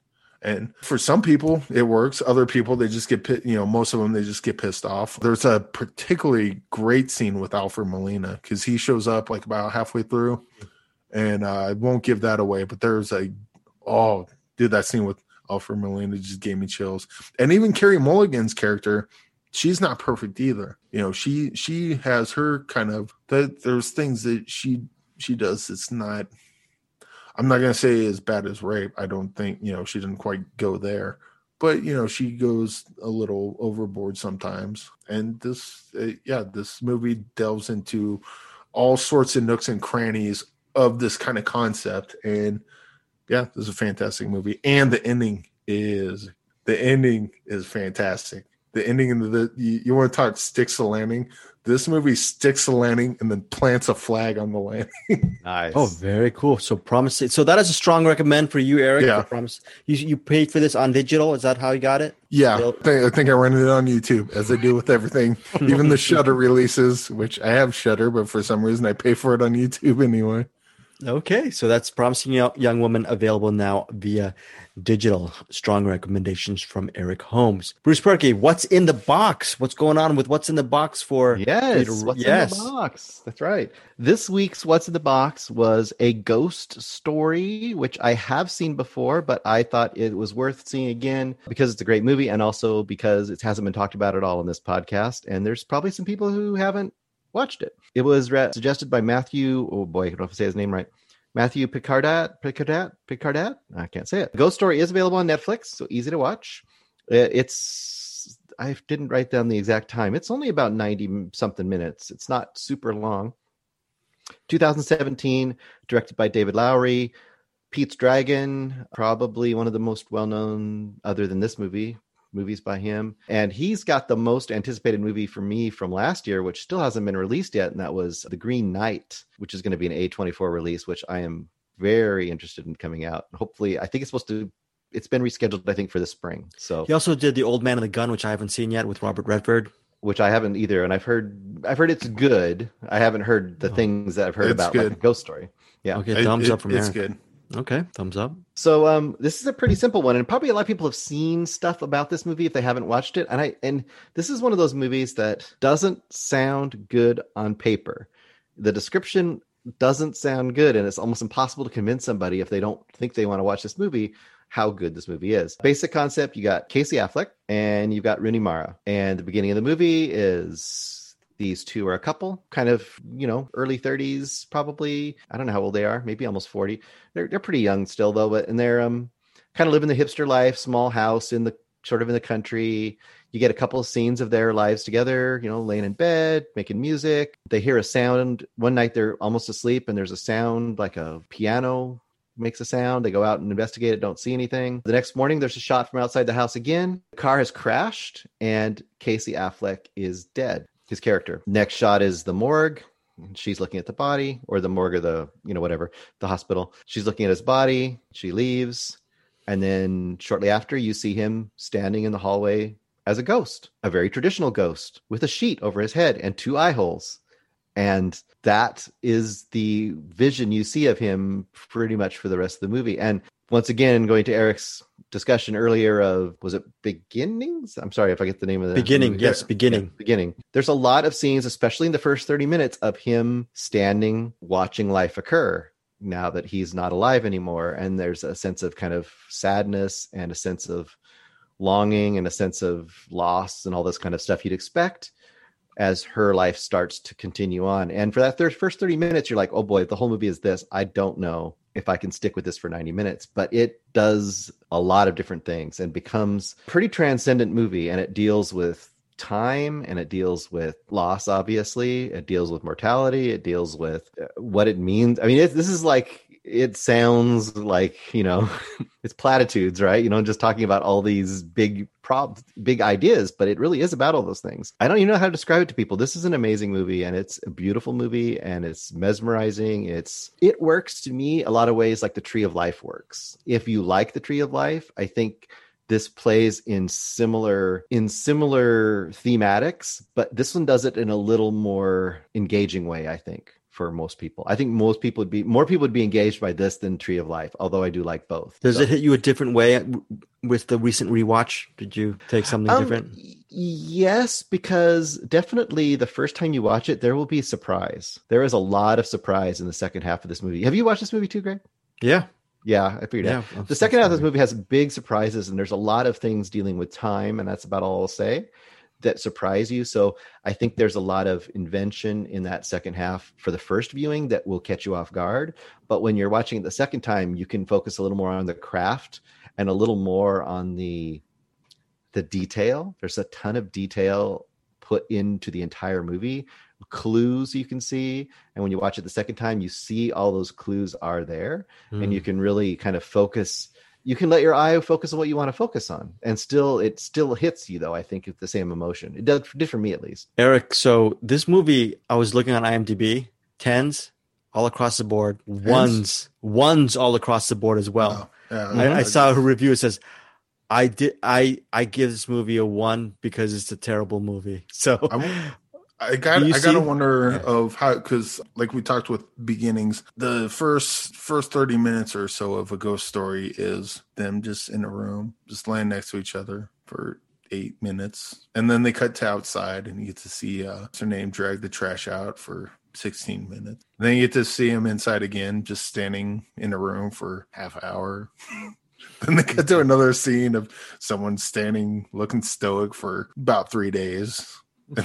And for some people, it works. Other people, they just get, you know, most of them, they just get pissed off. There's a particularly great scene with Alfred Molina because he shows up like about halfway through. And uh, I won't give that away, but there's a, oh, dude, that scene with Alfred Molina just gave me chills. And even Carey Mulligan's character, she's not perfect either. You know, she she has her kind of that there's things that she she does it's not I'm not to say as bad as rape. I don't think, you know, she didn't quite go there. But, you know, she goes a little overboard sometimes. And this, uh, yeah, this movie delves into all sorts of nooks and crannies of this kind of concept. And yeah, this is a fantastic movie. And the ending is, the ending is fantastic. The ending in the, you, you want to talk sticks the landing this movie sticks the landing and then plants a flag on the landing. nice. Oh, very cool. So promise it. So that is a strong recommend for you, Eric. Yeah. Promise. You you paid for this on digital. Is that how you got it? Yeah. I think, I think I rented it on YouTube, as I do with everything, even the Shudder releases, which I have Shudder, but for some reason I pay for it on YouTube anyway. Okay, so that's promising young woman available now via digital. Strong recommendations from Eric Holmes. Bruce Purkey, what's in the box? What's going on with what's in the box for? Yes, what's yes. in the box? That's right. This week's what's in the box was a ghost story, which I have seen before, but I thought it was worth seeing again because it's a great movie, and also because it hasn't been talked about at all in this podcast. And there's probably some people who haven't watched it. It was re- suggested by Matthew. Oh boy, I don't know if I say his name right. Matthew Picardat, Picardat, Picardat. I can't say it. Ghost Story is available on Netflix, so easy to watch. It's I didn't write down the exact time. It's only about ninety something minutes. It's not super long. 2017, directed by David Lowery. Pete's Dragon, probably one of the most well known, other than this movie, movies by him. And he's got the most anticipated movie for me from last year, which still hasn't been released yet. And that was The Green Knight, which is going to be an A24 release, which I am very interested in coming out. Hopefully, I think it's supposed to. It's been rescheduled, I think, for the spring. So he also did the Old Man and the Gun, which I haven't seen yet with Robert Redford. Which I haven't either, and I've heard I've heard it's good. I haven't heard the oh, things that I've heard about good. like Ghost Story. Yeah, okay, thumbs it, up from it's there. It's good. Okay, thumbs up. So um this is a pretty simple one and probably a lot of people have seen stuff about this movie if they haven't watched it and I and this is one of those movies that doesn't sound good on paper. The description doesn't sound good and it's almost impossible to convince somebody if they don't think they want to watch this movie how good this movie is. Basic concept, you got Casey Affleck and you've got Rooney Mara. And the beginning of the movie is these two are a couple, kind of, you know, early 30s, probably. I don't know how old they are, maybe almost 40. They're, they're pretty young still, though, but and they're um, kind of living the hipster life, small house in the sort of in the country. You get a couple of scenes of their lives together, you know, laying in bed, making music. They hear a sound. One night they're almost asleep and there's a sound like a piano makes a sound. They go out and investigate it, don't see anything. The next morning, there's a shot from outside the house again. The car has crashed and Casey Affleck is dead his character. Next shot is the morgue. She's looking at the body, or the morgue, or the you know whatever the hospital. She's looking at his body. She leaves, and then shortly after, you see him standing in the hallway as a ghost, a very traditional ghost with a sheet over his head and two eye holes. And that is the vision you see of him pretty much for the rest of the movie. And once again, going to Eric's discussion earlier of was it beginnings? I'm sorry if I get the name of the Beginning, movie. yes, beginning. yeah, beginning. There's a lot of scenes, especially in the first 30 minutes, of him standing, watching life occur now that he's not alive anymore. And there's a sense of kind of sadness and a sense of longing and a sense of loss and all this kind of stuff you'd expect as her life starts to continue on. And for that first 30 minutes, you're like, oh boy, the whole movie is this. I don't know if I can stick with this for 90 minutes, but it does a lot of different things and becomes a pretty transcendent movie. And it deals with time and it deals with loss, obviously. It deals with mortality. It deals with uh, what it means. I mean, this is like, it sounds like, you know, it's platitudes, right? You know, just talking about all these big prob big ideas, but it really is about all those things. I don't even know how to describe it to people. This is an amazing movie and it's a beautiful movie and it's mesmerizing. It's it works to me a lot of ways like the Tree of Life works. If you like the Tree of Life, I think this plays in similar in similar thematics, but this one does it in a little more engaging way, I think for most people. I think most people would be more people would be engaged by this than Tree of Life, although I do like both. Does So- it hit you a different way with the recent rewatch? Did you take something Um, different? Yes, because definitely the first time you watch it, there will be surprise. There is a lot of surprise in the second half of this movie. Have you watched this movie too, Greg? Yeah. Yeah, I figured Yeah, it. I'm The second half of this movie has big surprises, and there's a lot of things dealing with time, and that's about all I'll say that surprise you. So I think there's a lot of invention in that second half for the first viewing that will catch you off guard. But when you're watching it the second time, you can focus a little more on the craft and a little more on the the detail. There's a ton of detail put into the entire movie, clues you can see, and when you watch it the second time, you see all those clues are there, and you Mm. can really kind of focus. You can let your eye focus on what you want to focus on, and still, it still hits you though. I think with the same emotion. It does did for me at least. Eric, so this movie, I was looking on IMDb, tens all across the board, ones, ones all across the board as well. Yeah, I, I saw a review. It says, "I did, I, I give this movie a one because it's a terrible movie." So I got I gotta wonder of how because like we talked with beginnings, the first first thirty minutes or so of a ghost story is them just in a room, just laying next to each other for eight minutes, and then they cut to outside and you get to see uh, what's her name drag the trash out for. 16 minutes. Then you get to see him inside again, just standing in a room for half an hour. then they cut to another scene of someone standing looking stoic for about three days.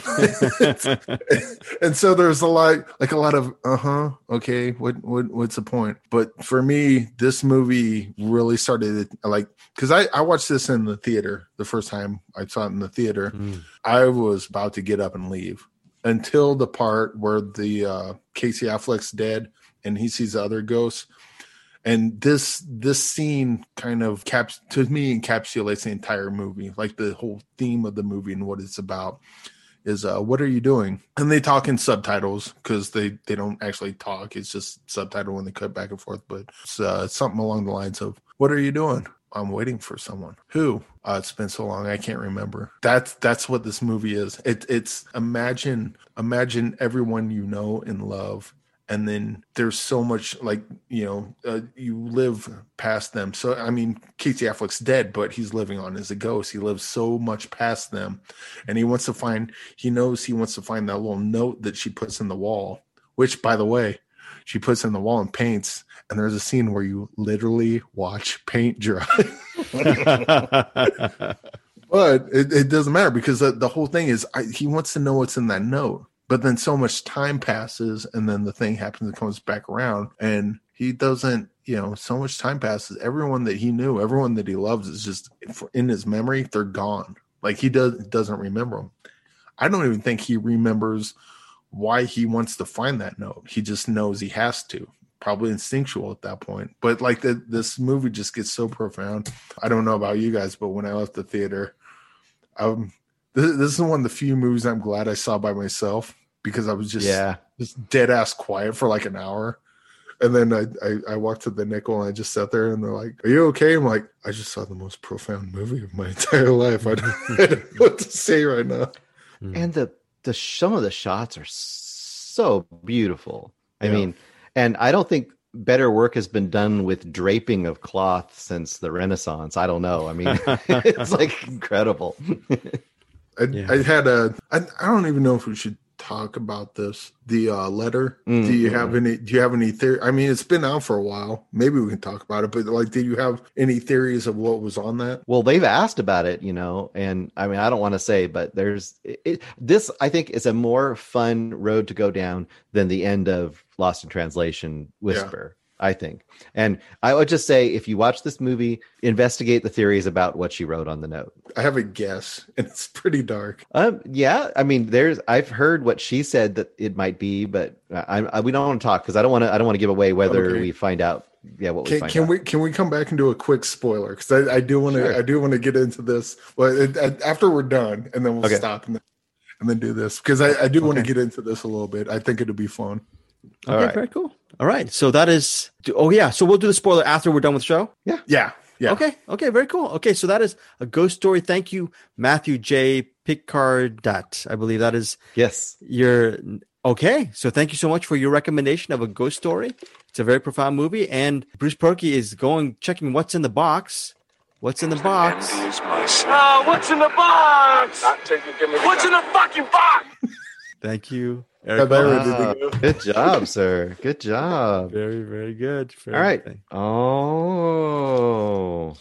and so there's a lot like a lot of uh-huh okay what what what's the point? But for me this movie really started like because i i watched this in the theater the first time i saw it in the theater. Mm. i was about to get up and leave until the part where the uh casey affleck's dead and he sees the other ghosts. And this this scene kind of caps to me encapsulates the entire movie like the whole theme of the movie and what it's about is uh what are you doing? And they talk in subtitles because they they don't actually talk. It's just subtitle when they cut back and forth but it's uh, something along the lines of what are you doing? I'm waiting for someone. Who? Uh, it's been so long i can't remember. That's that's what this movie is. It, it's imagine imagine everyone you know and love and then there's so much like you know uh, you live past them. So i mean casey affleck's dead but he's living on as a ghost. He lives so much past them and he wants to find he knows he wants to find that little note that she puts in the wall which by the way she puts in the wall and paints and there's a scene where you literally watch paint dry. But it, it doesn't matter because the, the whole thing is I, he wants to know what's in that note but then so much time passes and then the thing happens and comes back around and he doesn't you know so much time passes everyone that he knew everyone that he loves is just in his memory they're gone. Like he does doesn't remember them i don't even think he remembers why he wants to find that note. He just knows he has to. Probably instinctual at that point. But like the, this movie just gets so profound. I don't know about you guys but when i left the theater um this, this is one of the few movies i'm glad i saw by myself because i was just Yeah. just dead ass quiet for like an hour and then I, I i walked to the nickel and i just sat there and they're like are you okay i'm like i just saw the most profound movie of my entire life i don't, I don't know what to say right now mm. and the the some of the shots are so beautiful. I Yeah. mean, and I don't think better work has been done with draping of cloth since the Renaissance. I don't know. I mean, it's like incredible. I, Yeah. I had a. I, I don't even know if we should talk about this. The uh, letter. Mm, Do you have any? Do you have any theory? I mean, it's been out for a while. Maybe we can talk about it. But like, did you have any theories of what was on that? Well, they've asked about it, you know, and I mean, I don't want to say, but there's it, it, this. I think is a more fun road to go down than the end of Lost in Translation Whisper. I think, and I would just say, if you watch this movie, investigate the theories about what she wrote on the note. I have a guess, and it's pretty dark. Um, yeah, I mean, there's I've heard what she said that it might be, but I, I we don't want to talk because I don't want to I don't want to give away whether Okay. we find out. Yeah, what we Can, find can out. we can we come back and do a quick spoiler? Because I, I do want to Sure. I do want to get into this. Well, it, it- after we're done, and then we'll Okay. stop and then, and then do this because I, I do want to get into this a little bit. I think it'll be fun. All okay, right. very cool. All right, so that is. Oh yeah, so we'll do the spoiler after we're done with the show. Yeah, yeah. Yeah. Okay. Okay. Very cool. Okay. So that is a ghost story. Thank you, Matthew J. Picardat. I believe that is Yes. your. Okay. So thank you so much for your recommendation of a ghost story. It's a very profound movie. And Bruce Purkey is going, checking what's in the box. What's in the box? Oh, what's in the box? What's in the fucking box? Thank you. Have Eric I Holmes. Wow. did? Good job, sir. Good job. Very, very good. Very All right. good. Oh.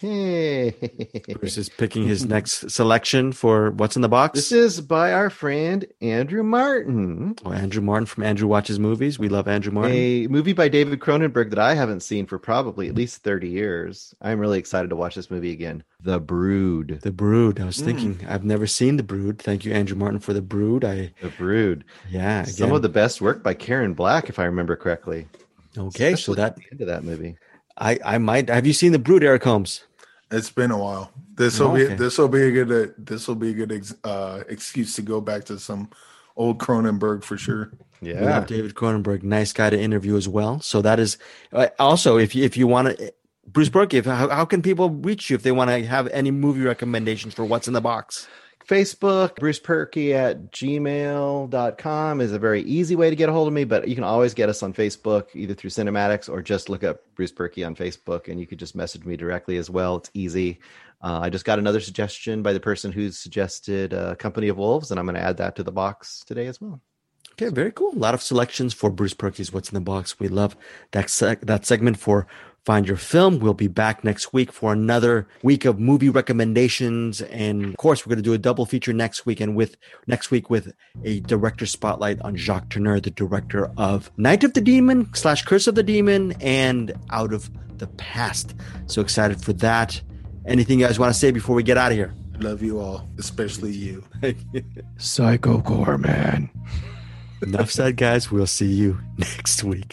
Bruce is picking his next selection for what's in the box. this is by our friend Andrew Martin. oh, Andrew Martin from Andrew Watches Movies. We love Andrew Martin. A movie by David Cronenberg that I haven't seen for probably at least 30 years. I'm really excited to watch this movie again. The Brood. The Brood. I was Mm. thinking, I've never seen The Brood. Thank you, Andrew Martin, for The Brood. I The Brood. Yeah. Some of the best work by Karen Black, if I remember correctly. okay. So that at the end of that movie. I I might have you seen The Brood, Eric Holmes? It's been a while. This will Oh, be this will be a good uh, this will be a good ex, uh, excuse to go back to some old Cronenberg for sure. We Yeah. love David Cronenberg, nice guy to interview as well. So that is uh, also if you if you want to. Bruce Purkey, if, how, how can people reach you if they want to have any movie recommendations for what's in the box? Facebook, Bruce Purkey at gmail.com is a very easy way to get a hold of me, but you can always get us on Facebook, either through Cinematics or just look up Bruce Purkey on Facebook and you could just message me directly as well. It's easy. Uh, I just got another suggestion by the person who's suggested uh, Company of Wolves, and I'm going to add that to the box today as well. Okay, very cool. A lot of selections for Bruce Purkey's What's in the Box. We love that that segment for Find Your Film. We'll be back next week for another week of movie recommendations, and of course, we're going to do a double feature next week, and with next week with a director spotlight on Jacques Tourneur, the director of Night of the Demon slash Curse of the Demon and Out of the Past. So excited for that. Anything you guys want to say before we get out of here? Love you all, especially you. Psycho Goreman. Enough said, guys. We'll see you next week.